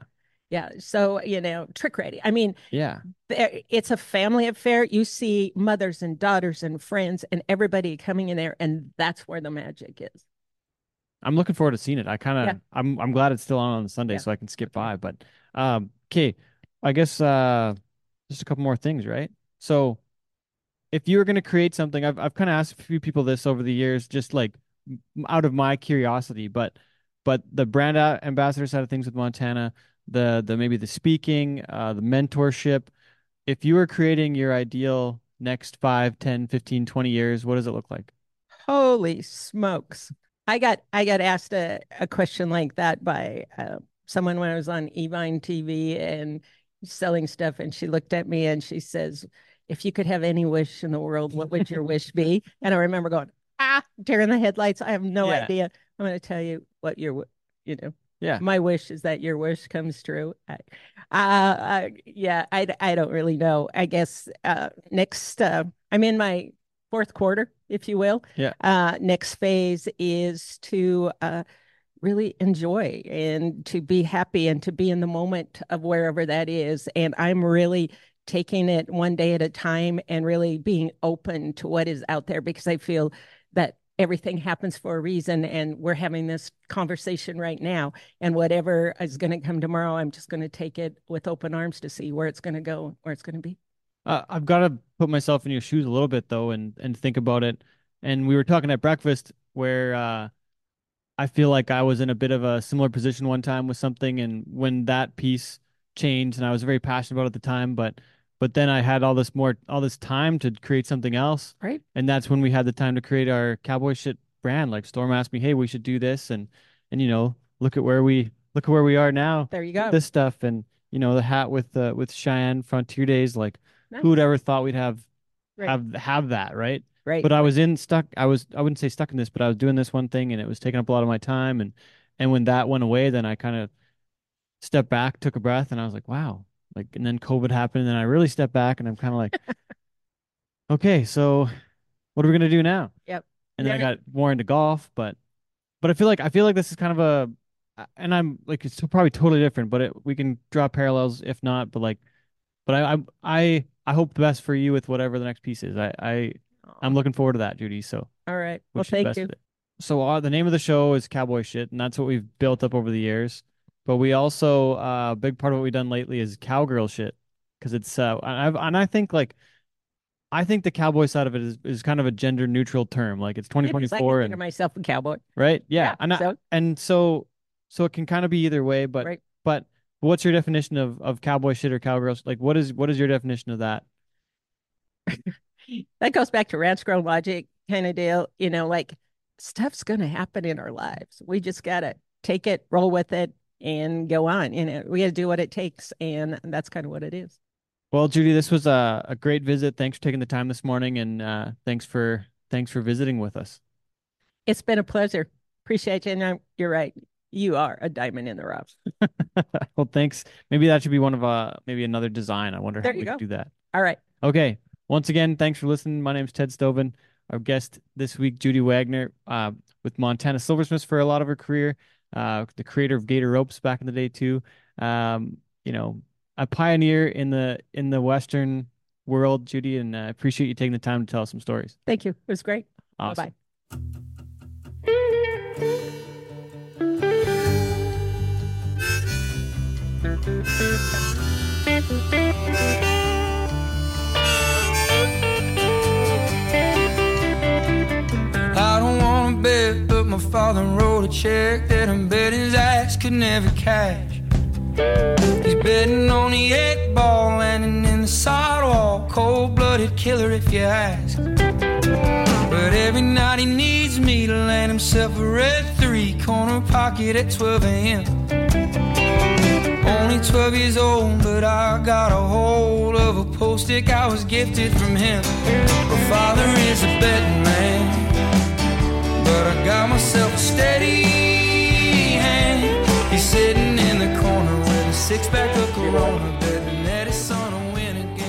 Yeah. So, you know, trick ready. I mean, yeah, it's a family affair. You see mothers and daughters and friends and everybody coming in there, and that's where the magic is. I'm looking forward to seeing it. I kind of, yeah. I'm, I'm glad it's still on on Sunday, yeah. so I can skip by. But, um, okay, I guess uh, just a couple more things, right? So, if you were going to create something, I've, I've kind of asked a few people this over the years, just like out of my curiosity, but but the brand ambassador side of things with Montana, the the maybe the speaking, uh, the mentorship. If you were creating your ideal next 5, 10, 15, 20 years, what does it look like? Holy smokes. I got I got asked a, a question like that by uh, someone when I was on Evine TV and selling stuff and she looked at me and she says, if you could have any wish in the world, what would your wish be? And I remember going, ah, tearing the headlights. I have no yeah. idea. I'm going to tell you what your, you know, yeah. My wish is that your wish comes true. I, uh, uh, yeah, I, I don't really know. I guess uh, next, uh, I'm in my fourth quarter, if you will. Yeah. Uh, next phase is to uh, really enjoy and to be happy and to be in the moment of wherever that is. And I'm really taking it one day at a time and really being open to what is out there because I feel that everything happens for a reason and we're having this conversation right now. And whatever is going to come tomorrow i'm just going to take it with open arms to see where it's going to go where it's going to be. Uh, i've got to put myself in your shoes a little bit though and and think about it. And we were talking at breakfast where uh, i feel like i was in a bit of a similar position one time with something and when that piece changed and i was very passionate about it at the time but but then I had all this more all this time to create something else. Right. And that's when we had the time to create our cowboy shit brand. Like Storm asked me, "Hey, we should do this," and and you know, look at where we look at where we are now. There you go. This stuff and you know the hat with uh, with Cheyenne Frontier Days. Like, nice. who would ever thought we'd have right. have have that, right? Right. But I was in stuck. I was I wouldn't say stuck in this, but I was doing this one thing, and it was taking up a lot of my time. And and when that went away, then I kind of stepped back, took a breath, and I was like, wow, like and then covid happened and i really stepped back and i'm kind of like okay so what are we going to do now yep and then i got more into golf but but i feel like i feel like this is kind of a and i'm like it's probably totally different but it, we can draw parallels if not but like but i i i, I hope the best for you with whatever the next piece is i i I'm looking forward to that, Judy. So All right. Well, wish you the thank you. So uh, the name of the show is Cowboy Shit, and that's what we've built up over the years. But we also uh, a big part of what we've done lately is cowgirl shit because it's uh, and I've and I think like I think the cowboy side of it is, is kind of a gender neutral term. Like it's Yeah, because I 2024 consider and myself a cowboy. right, yeah, Yeah, and I, so- and so so it can kind of be either way. But Right. but what's your definition of of cowboy shit or cowgirls? Like what is what is your definition of that? That goes back to ranch girl logic kind of deal. You know, like stuff's going to happen in our lives. We just got to take it, roll with it, and go on. Know, we got to do what it takes. And that's kind of what it is. Well, Judy, this was a, a great visit. Thanks for taking the time this morning, and uh, thanks for thanks for visiting with us. It's been a pleasure. Appreciate you. And I'm- you're right. You are a diamond in the rough. well, thanks. Maybe that should be one of uh maybe another design. I wonder There how we go. could do that. All right. Okay. Once again, thanks for listening. My name's Ted Stovin. Our guest this week, Judy Wagner, uh, with Montana Silversmiths for a lot of her career. Uh, the creator of Gator Ropes back in the day too. Um, you know, a pioneer in the in the Western world, Judy, and I appreciate you taking the time to tell us some stories. Thank you. It was great. Awesome. Bye-bye. I bet, but my father wrote a check that I'm betting his ass could never cash. He's betting on the eight ball landing in the sidewalk, cold blooded killer if you ask. But every night he needs me to land himself a red three corner pocket at 12 a.m. Only 12 years old, but I got a hold of a post I was gifted from him. My father is a betting man. But I got myself a steady hand. He's sitting in the corner with a six pack of Corona.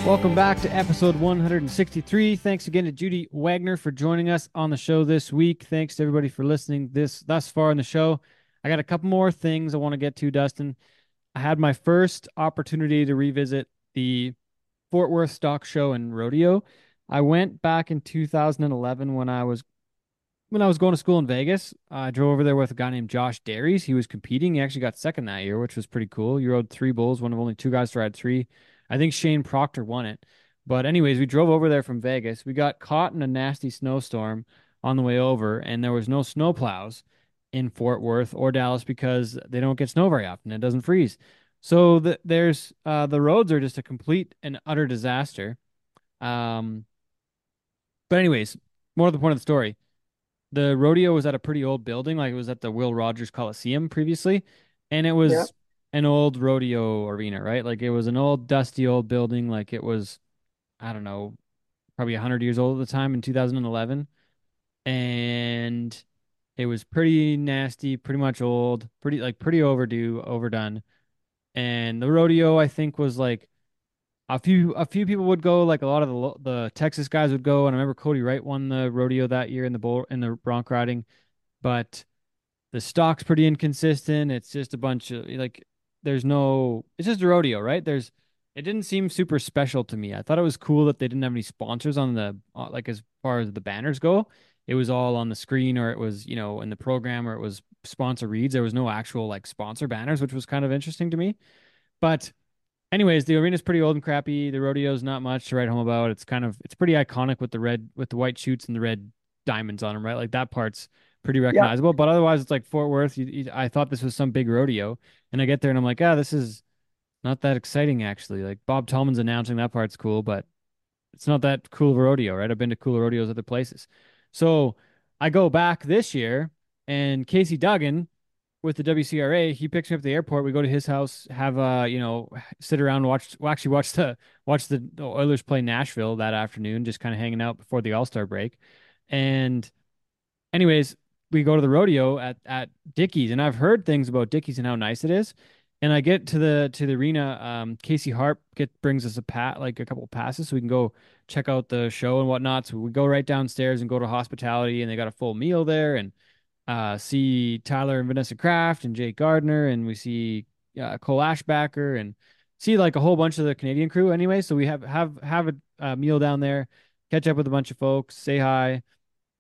Welcome back to episode 163. Thanks again to Judy Wagner for joining us on the show this week. Thanks to everybody for listening this thus far in the show. I got a couple more things I want to get to, Dustin. I had my first opportunity to revisit the Fort Worth Stock Show and Rodeo. I went back in 2011 when I was when I was going to school in Vegas. I drove over there with a guy named Josh Dairies. He was competing. He actually got second that year, which was pretty cool. You rode three bulls, one of only two guys to ride three. I think Shane Proctor won it. But anyways, we drove over there from Vegas. We got caught in a nasty snowstorm on the way over, and there was no snow plows in Fort Worth or Dallas because they don't get snow very often. It doesn't freeze. So the, there's uh, the roads are just a complete and utter disaster. Um, but anyways, more to the point of the story. The rodeo was at a pretty old building, like it was at the Will Rogers Coliseum previously, and it was Yeah. an old rodeo arena, right? Like it was an old, dusty old building, like it was, I don't know, probably 100 years old at the time in 2011. And it was pretty nasty, pretty much old, pretty like pretty overdue, overdone. And the rodeo, I think, was like a few a few people would go, like a lot of the the Texas guys would go. And I remember Cody Wright won the rodeo that year in the bull in the bronc riding, but the stock's pretty inconsistent. It's just a bunch of like there's no it's just a rodeo, right? There's it didn't seem super special to me. I thought it was cool that they didn't have any sponsors on the uh, like as far as the banners go. It was all on the screen or it was, you know, in the program or it was sponsor reads. There was no actual like sponsor banners, which was kind of interesting to me. But anyways, the arena's pretty old and crappy. The rodeo's not much to write home about. It's kind of it's pretty iconic with the red with the white chutes and the red diamonds on them, right? Like that part's pretty recognizable. But otherwise, it's like Fort Worth. You, you, I thought this was some big rodeo, and I get there and I'm like, ah, this is not that exciting actually. Like Bob Tallman's announcing that part's cool, but it's not that cool of a rodeo, right? I've been to cooler rodeos other places. So I go back this year, and Casey Duggan with the WCRA, he picks me up at the airport. We go to his house, have uh, you know, sit around, watch, well, actually watch the watch the Oilers play Nashville that afternoon, just kind of hanging out before the All Star break. And, anyways, we go to the rodeo at at Dickies, and I've heard things about Dickies and how nice it is. And I get to the to the arena. Um, Casey Harp get brings us a pat like a couple passes so we can go check out the show and whatnot. So we go right downstairs and go to hospitality, and they got a full meal there, and uh, see Tyler and Vanessa Kraft and Jake Gardner, and we see uh, Cole Ashbacker, and see like a whole bunch of the Canadian crew. Anyway, so we have have have a, a meal down there. catch up with a bunch of folks, say hi,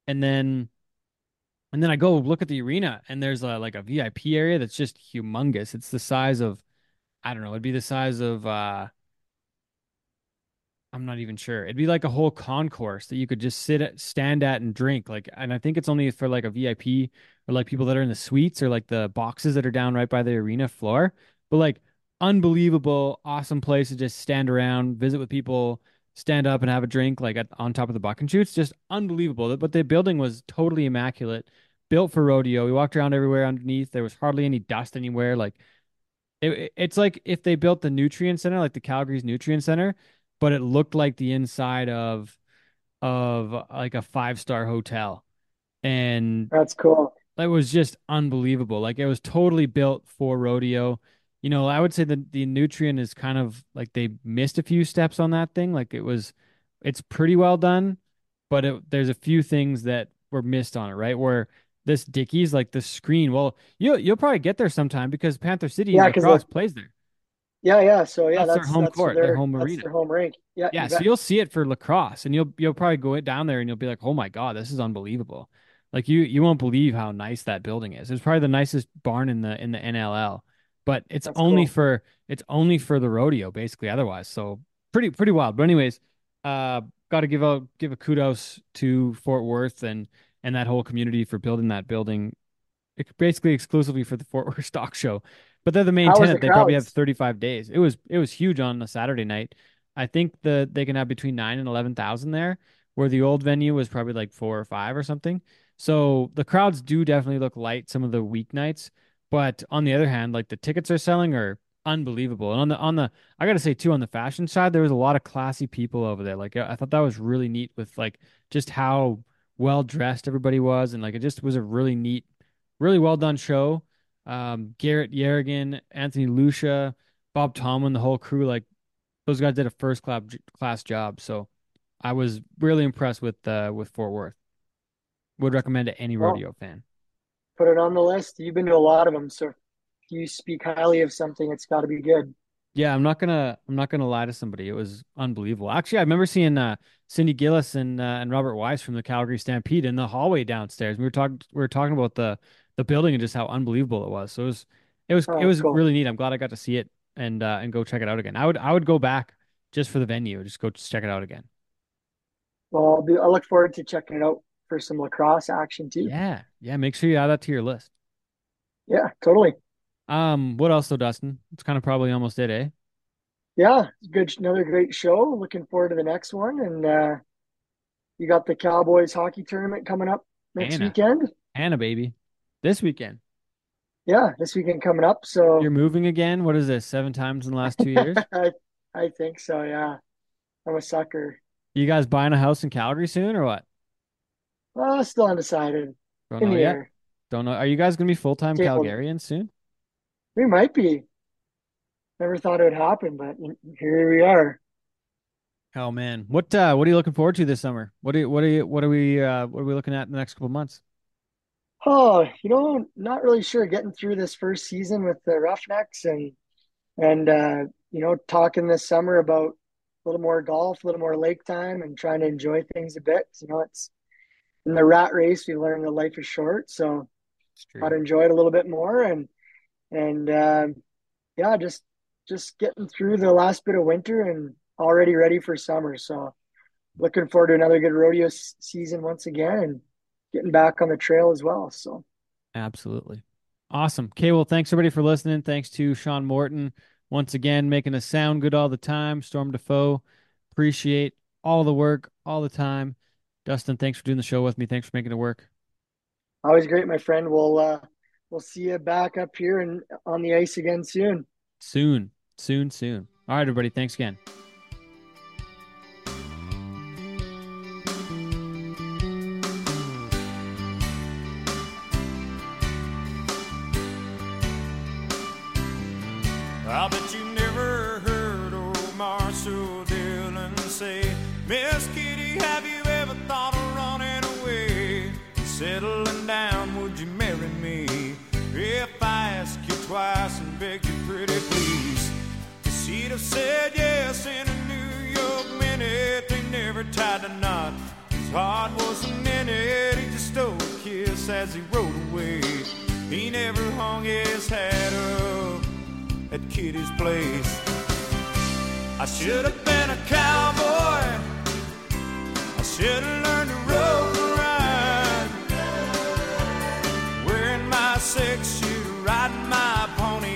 and then and then I go look at the arena and there's a, like a VIP area that's just humongous. It's the size of I don't know, it'd be the size of uh I'm not even sure. It'd be like a whole concourse that you could just sit at, stand at and drink. Like, and I think it's only for like a VIP or like people that are in the suites or like the boxes that are down right by the arena floor. But like, unbelievable, awesome place to just stand around, visit with people, stand up and have a drink, like at, on top of the buck and chutes. Just unbelievable. But the building was totally immaculate, built for rodeo. We walked around everywhere underneath. There was hardly any dust anywhere. Like, it, it's like if they built the Nutrien center, like the Calgary's Nutrien center but it looked like the inside of of like a five star hotel. And that's cool. It was just unbelievable. Like it was totally built for rodeo. You know, I would say that the Nutrien is kind of like they missed a few steps on that thing. Like it was, it's pretty well done, but it, there's a few things that were missed on it, right? Where this Dickies, like the screen, well, you you'll probably get there sometime because Panther City yeah, lacrosse plays there. Yeah, yeah. So yeah, that's, that's their home that's court, their, their, home arena, their home rink. Yeah, yeah. so you'll see it for lacrosse, and you'll you'll probably go down there and you'll be like, oh my god, this is unbelievable. Like you you won't believe how nice that building is. It's probably the nicest barn in the in the NLL, but it's that's only cool. for it's only for the rodeo basically. Otherwise, so pretty pretty wild. But anyways, uh, got to give a give a kudos to Fort Worth and and that whole community for building that building, basically exclusively for the Fort Worth Stock Show. But they're the main How tenant. The they probably have 35 days. It was it was huge on a Saturday night. I think the they can have between nine and eleven thousand there, where the old venue was probably like four or five or something. So the crowds do definitely look light some of the weeknights. But on the other hand, like the tickets are selling are unbelievable. And on the on the I gotta say too, on the fashion side, there was a lot of classy people over there. Like I thought that was really neat with like just how well dressed everybody was, and like it just was a really neat, really well done show um, Garrett Yerigan, Anthony Lucia, Bob Tallman, the whole crew, like those guys did a first class class job. So I was really impressed with uh, with Fort Worth. Would recommend to any rodeo well, fan. Put it on the list. You've been to a lot of them, so if you speak highly of something, it's got to be good. Yeah, I'm not gonna I'm not gonna lie to somebody. It was unbelievable. Actually, I remember seeing uh, Cindy Gillis and uh, and Robert Weiss from the Calgary Stampede in the hallway downstairs. We were talking we were talking about the the building and just how unbelievable it was. So it was it was oh, it was cool. really neat. I'm glad I got to see it and uh, and go check it out again. I would I would go back just for the venue, just go check it out again. Well, I'll be, I look forward to checking it out for some lacrosse action too. Yeah, yeah. Make sure you add that to your list. Yeah, totally. Um, what else though, Dustin? It's kind of probably almost it, eh? Yeah, good. Another great show. Looking forward to the next one, and uh, you got the Cowboys hockey tournament coming up next Anna. weekend. Anna, baby. This weekend. Yeah, this weekend coming up. So you're moving again. What is this? Seven times in the last two years? I, I think so. Yeah, I'm a sucker. You guys buying a house in Calgary soon or what? Well, still undecided. Don't know yet. Air. Don't know. Are you guys gonna be full time Calgarians soon? We might be. Never thought it would happen, but here we are. Oh man, what uh, what are you looking forward to this summer? What are you, what are you, what are we uh, what are we looking at in the next couple months? Oh, you know, not really sure. Getting through this first season with the Roughnecks and and uh, you know, talking this summer about a little more golf, a little more lake time, and trying to enjoy things a bit. You know, it's in the rat race. We learned that life is short, so got to enjoy it a little bit more. And and uh, yeah, just just getting through the last bit of winter and already ready for summer. So looking forward to another good rodeo season once again and getting back on the trail as well. So absolutely. Awesome. Okay, well, thanks everybody for listening. Thanks to Sean Morton once again making us sound good all the time. Storm Defoe, appreciate all the work all the time. Dustin, thanks for doing the show with me. Thanks for making it work. Always great, my friend. We'll uh, we'll see you back up here and on the ice again soon. Soon, soon, soon. All right, everybody. Thanks again. Pretty please, she'd have said yes in a New York minute. They never tied a knot. His heart wasn't in it, he just stole a kiss as he rode away. He never hung his hat up at Kitty's place. I should have been a cowboy. I should have learned to rope and ride. Wearing my six shooter, riding my pony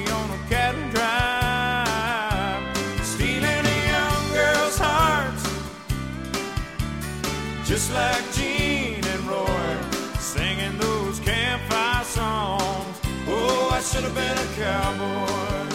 just like Gene and Roy, singing those campfire songs. Oh, I should have been a cowboy.